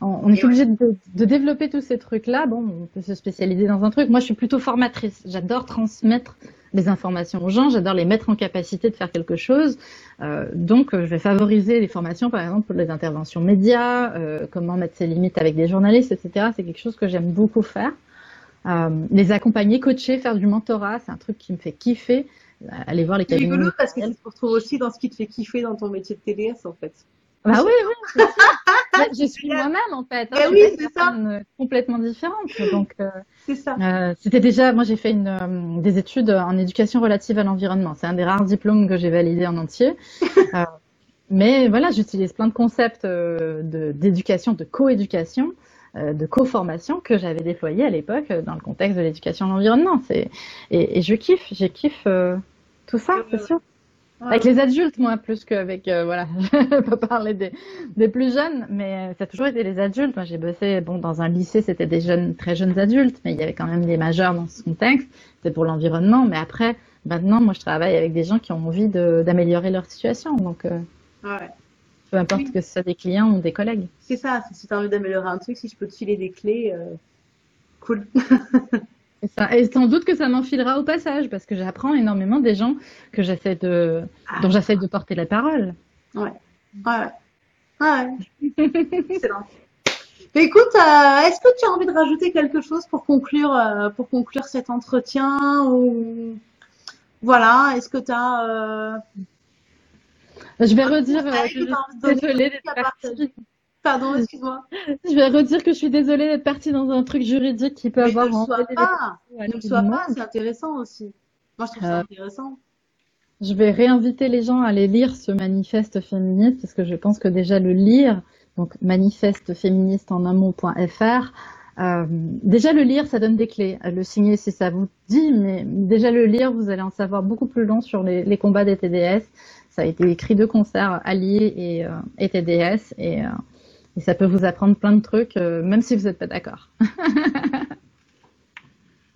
on, est obligé de, de, développer tous ces trucs-là. Bon, on peut se spécialiser dans un truc. Moi, je suis plutôt formatrice. J'adore transmettre les informations aux gens, j'adore les mettre en capacité de faire quelque chose. Euh, donc, je vais favoriser les formations, par exemple, pour les interventions médias, euh, comment mettre ses limites avec des journalistes, etc. C'est quelque chose que j'aime beaucoup faire. les accompagner, coacher, faire du mentorat, c'est un truc qui me fait kiffer. Aller voir les. C'est rigolo parce que ça se retrouve aussi dans ce qui te fait kiffer dans ton métier de TDS en fait. Bah oui, oui. je suis moi-même en fait. Hein, oui, c'est ça. Euh, complètement différente. Donc, euh, c'est ça. Euh, c'était déjà, moi j'ai fait une, euh, des études en éducation relative à l'environnement. C'est un des rares diplômes que j'ai validé en entier. <laughs> Euh, mais voilà, j'utilise plein de concepts d'éducation, de coéducation, de co-formation que j'avais déployés à l'époque dans le contexte de l'éducation à l'environnement. Et, et je kiffe, j'ai kiffe tout ça, c'est sûr. Avec les adultes, moi, plus qu'avec, euh, voilà, <laughs> je peux parler des, des plus jeunes, mais ça a toujours été les adultes. Moi, j'ai bossé, bon, dans un lycée, c'était des jeunes, très jeunes adultes, mais il y avait quand même des majeurs dans ce contexte. C'est pour l'environnement, mais après, maintenant, moi, je travaille avec des gens qui ont envie d'améliorer leur situation. Donc, euh, ouais. peu importe que ce soit des clients ou des collègues. C'est ça. Si tu as envie d'améliorer un truc, si je peux te filer des clés, euh, cool. <laughs> Et sans doute que ça m'enfilera au passage, parce que j'apprends énormément des gens que j'essaie de, ah. dont j'essaie de porter la parole. Ouais. Ouais. Ouais. Excellent. écoute, euh, est-ce que tu as envie de rajouter quelque chose pour conclure, euh, pour conclure cet entretien ou voilà, est-ce que tu as euh... Je vais redire que je suis désolée d'être partie. Pardon, <laughs> excuse-moi. Je vais redire que je suis désolée d'être partie dans un truc juridique qui peut avoir. Ne le sois pas. Ne le sois pas, c'est intéressant aussi. Moi, je trouve ça euh, intéressant. Je vais réinviter les gens à aller lire ce manifeste féministe parce que je pense que déjà le lire, donc manifeste féministe en un mot.fr, euh, déjà le lire, ça donne des clés. Le signer si ça vous dit, mais déjà le lire, vous allez en savoir beaucoup plus long sur les, les combats des TDS. Ça a été écrit de concert Alliés et, euh, et TDS et euh, et ça peut vous apprendre plein de trucs, euh, même si vous n'êtes pas d'accord. <laughs>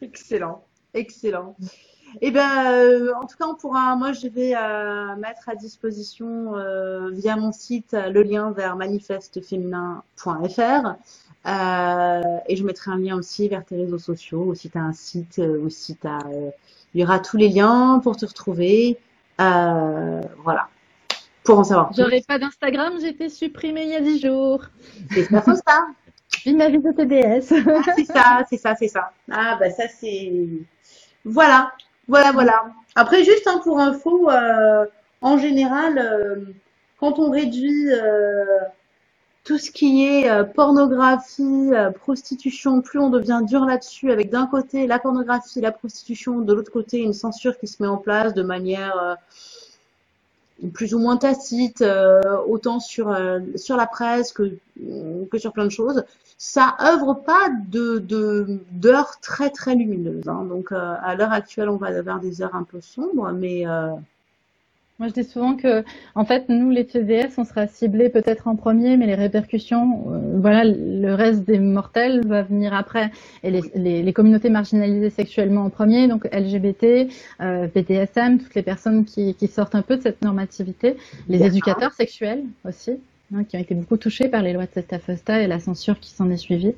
excellent, excellent. Eh ben, euh, en tout cas, on pourra. Moi, je vais euh, mettre à disposition via mon site le lien vers manifesteféminin.fr et je mettrai un lien aussi vers tes réseaux sociaux. Si tu as un site, aussi tu il y aura tous les liens pour te retrouver. voilà pour en savoir J'aurais pas d'Instagram, j'ai été supprimée il y a 10 jours. C'est pas faux ça. <laughs> J'ai ma vie de TDS. Ah, c'est ça, c'est ça, c'est ça. Ah bah ça c'est... Voilà, voilà, voilà. Après juste hein, pour info, euh, en général, euh, quand on réduit euh, tout ce qui est euh, pornographie, euh, prostitution, plus on devient dur là-dessus, avec d'un côté la pornographie, la prostitution, de l'autre côté une censure qui se met en place de manière plus ou moins tacite, euh, autant sur euh, sur la presse que que sur plein de choses. Ça œuvre pas de d'heures très très lumineuses. Hein. Donc euh, à l'heure actuelle, on va avoir des heures un peu sombres, mais moi, je dis souvent que, en fait, nous, les TDS, on sera ciblés peut-être en premier, mais les répercussions, euh, voilà, le reste des mortels va venir après. Et les, les, les communautés marginalisées sexuellement en premier, donc LGBT, euh, BDSM, toutes les personnes qui, qui, sortent un peu de cette normativité, les éducateurs sexuels aussi, hein, qui ont été beaucoup touchés par les lois de Sesta Fosta et la censure qui s'en est suivie.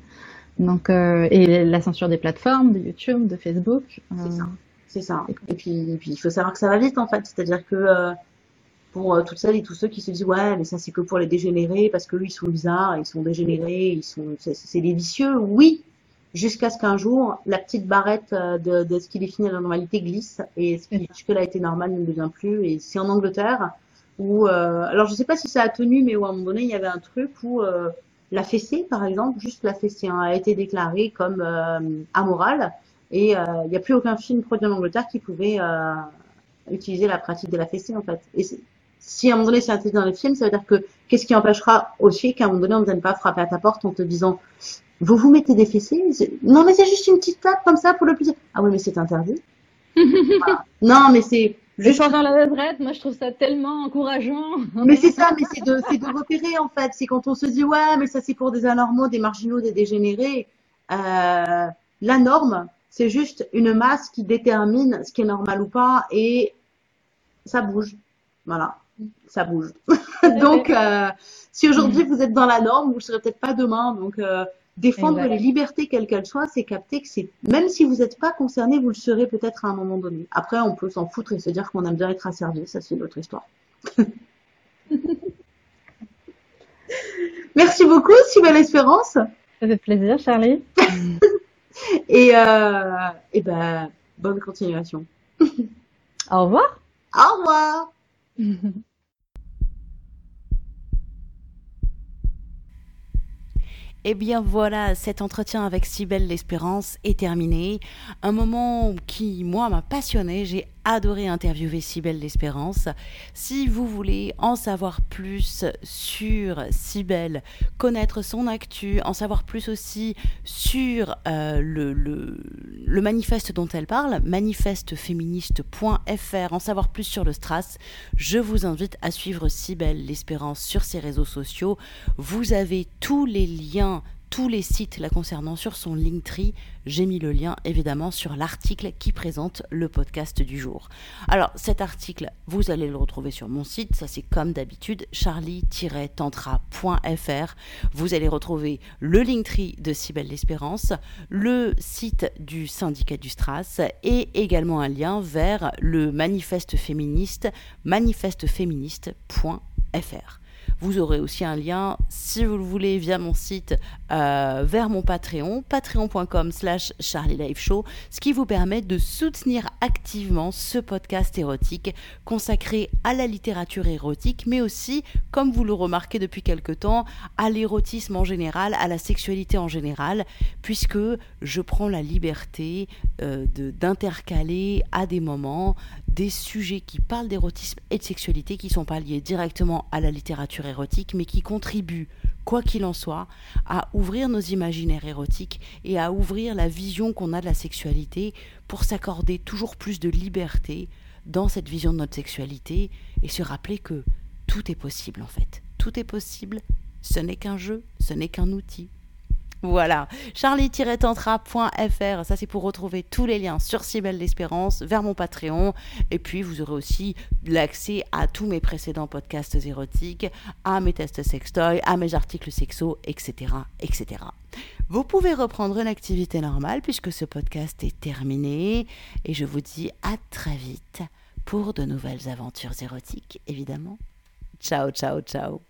Donc, euh, et la censure des plateformes, de YouTube, de Facebook. C'est ça. C'est ça. Et puis, puis, il faut savoir que ça va vite en fait. C'est-à-dire que euh, pour euh, toutes celles et tous ceux qui se disent ouais, mais ça c'est que pour les dégénérés parce qu'eux ils sont bizarres, ils sont dégénérés, ils sont, c'est des vicieux. Oui, jusqu'à ce qu'un jour la petite barrette euh, de, de ce qui définit la normalité glisse et ce qui jusque-là été normal ne devient plus. Et c'est en Angleterre où, alors je sais pas si ça a tenu, mais où à un moment donné il y avait un truc où la fessée, par exemple, juste la fessée hein, a été déclarée comme amorale et il euh, n'y a plus aucun film produit en Angleterre qui pouvait euh, utiliser la pratique de la fessée, en fait. Et si à un moment donné c'est interdit dans les films, ça veut dire que qu'est-ce qui empêchera aussi qu'à un moment donné on ne vienne pas frapper à ta porte en te disant vous vous mettez des fessées? Non mais c'est juste une petite tape comme ça pour le plaisir. Ah oui mais c'est interdit. <laughs> Non mais c'est juste pendant la levrette, moi je trouve ça tellement encourageant. Mais c'est ça, mais c'est de, de repérer en fait. C'est quand on se dit ouais mais ça c'est pour des anormaux, des marginaux, des dégénérés. Euh, la norme, c'est juste une masse qui détermine ce qui est normal ou pas et ça bouge. Voilà, ça bouge. <laughs> donc, euh, si aujourd'hui vous êtes dans la norme, vous ne serez peut-être pas demain. Donc, euh, défendre les libertés quelles qu'elles soient, c'est capter que c'est même si vous n'êtes pas concerné, vous le serez peut-être à un moment donné. Après, on peut s'en foutre et se dire qu'on aime bien être asservi, ça c'est notre histoire. <laughs> Merci beaucoup, si belle espérance. Ça fait plaisir, Charlie. <laughs> <laughs> Et, euh, et ben, bonne continuation. <laughs> Au revoir. Au revoir. <laughs> Eh bien voilà, cet entretien avec Cybelle L'Espérance est terminé. Un moment qui, moi, m'a passionné. J'ai adoré interviewer Cybelle L'Espérance. Si vous voulez en savoir plus sur Cybelle, connaître son actu, en savoir plus aussi sur euh, le, le, manifeste dont elle parle, manifesteféministe.fr, en savoir plus sur le Stras, je vous invite à suivre Cybelle L'Espérance sur ses réseaux sociaux. Vous avez tous les liens tous les sites la concernant sur son Linktree. J'ai mis le lien évidemment sur l'article qui présente le podcast du jour. Alors cet article, vous allez le retrouver sur mon site, ça c'est comme d'habitude, charlie-tantra.fr. Vous allez retrouver le Linktree de Cybelle l'Espérance, le site du syndicat du Stras et également un lien vers le manifeste féministe manifesteféministe.fr. Vous aurez aussi un lien, si vous le voulez, via mon site, euh, vers mon Patreon, patreon.com slash Show, ce qui vous permet de soutenir activement ce podcast érotique consacré à la littérature érotique, mais aussi, comme vous le remarquez depuis quelque temps, à l'érotisme en général, à la sexualité en général, puisque je prends la liberté euh, d'intercaler à des moments des sujets qui parlent d'érotisme et de sexualité qui ne sont pas liés directement à la littérature érotique, mais qui contribuent, quoi qu'il en soit, à ouvrir nos imaginaires érotiques et à ouvrir la vision qu'on a de la sexualité pour s'accorder toujours plus de liberté dans cette vision de notre sexualité et se rappeler que tout est possible en fait. Tout est possible, ce n'est qu'un jeu, ce n'est qu'un outil. Voilà, charlie-tantra.fr, ça c'est pour retrouver tous les liens sur Cybelle l'Espérance, vers mon Patreon, et puis vous aurez aussi l'accès à tous mes précédents podcasts érotiques, à mes tests sextoy, à mes articles sexo, etc., etc. Vous pouvez reprendre une activité normale puisque ce podcast est terminé, et je vous dis à très vite pour de nouvelles aventures érotiques, évidemment. Ciao, ciao, ciao.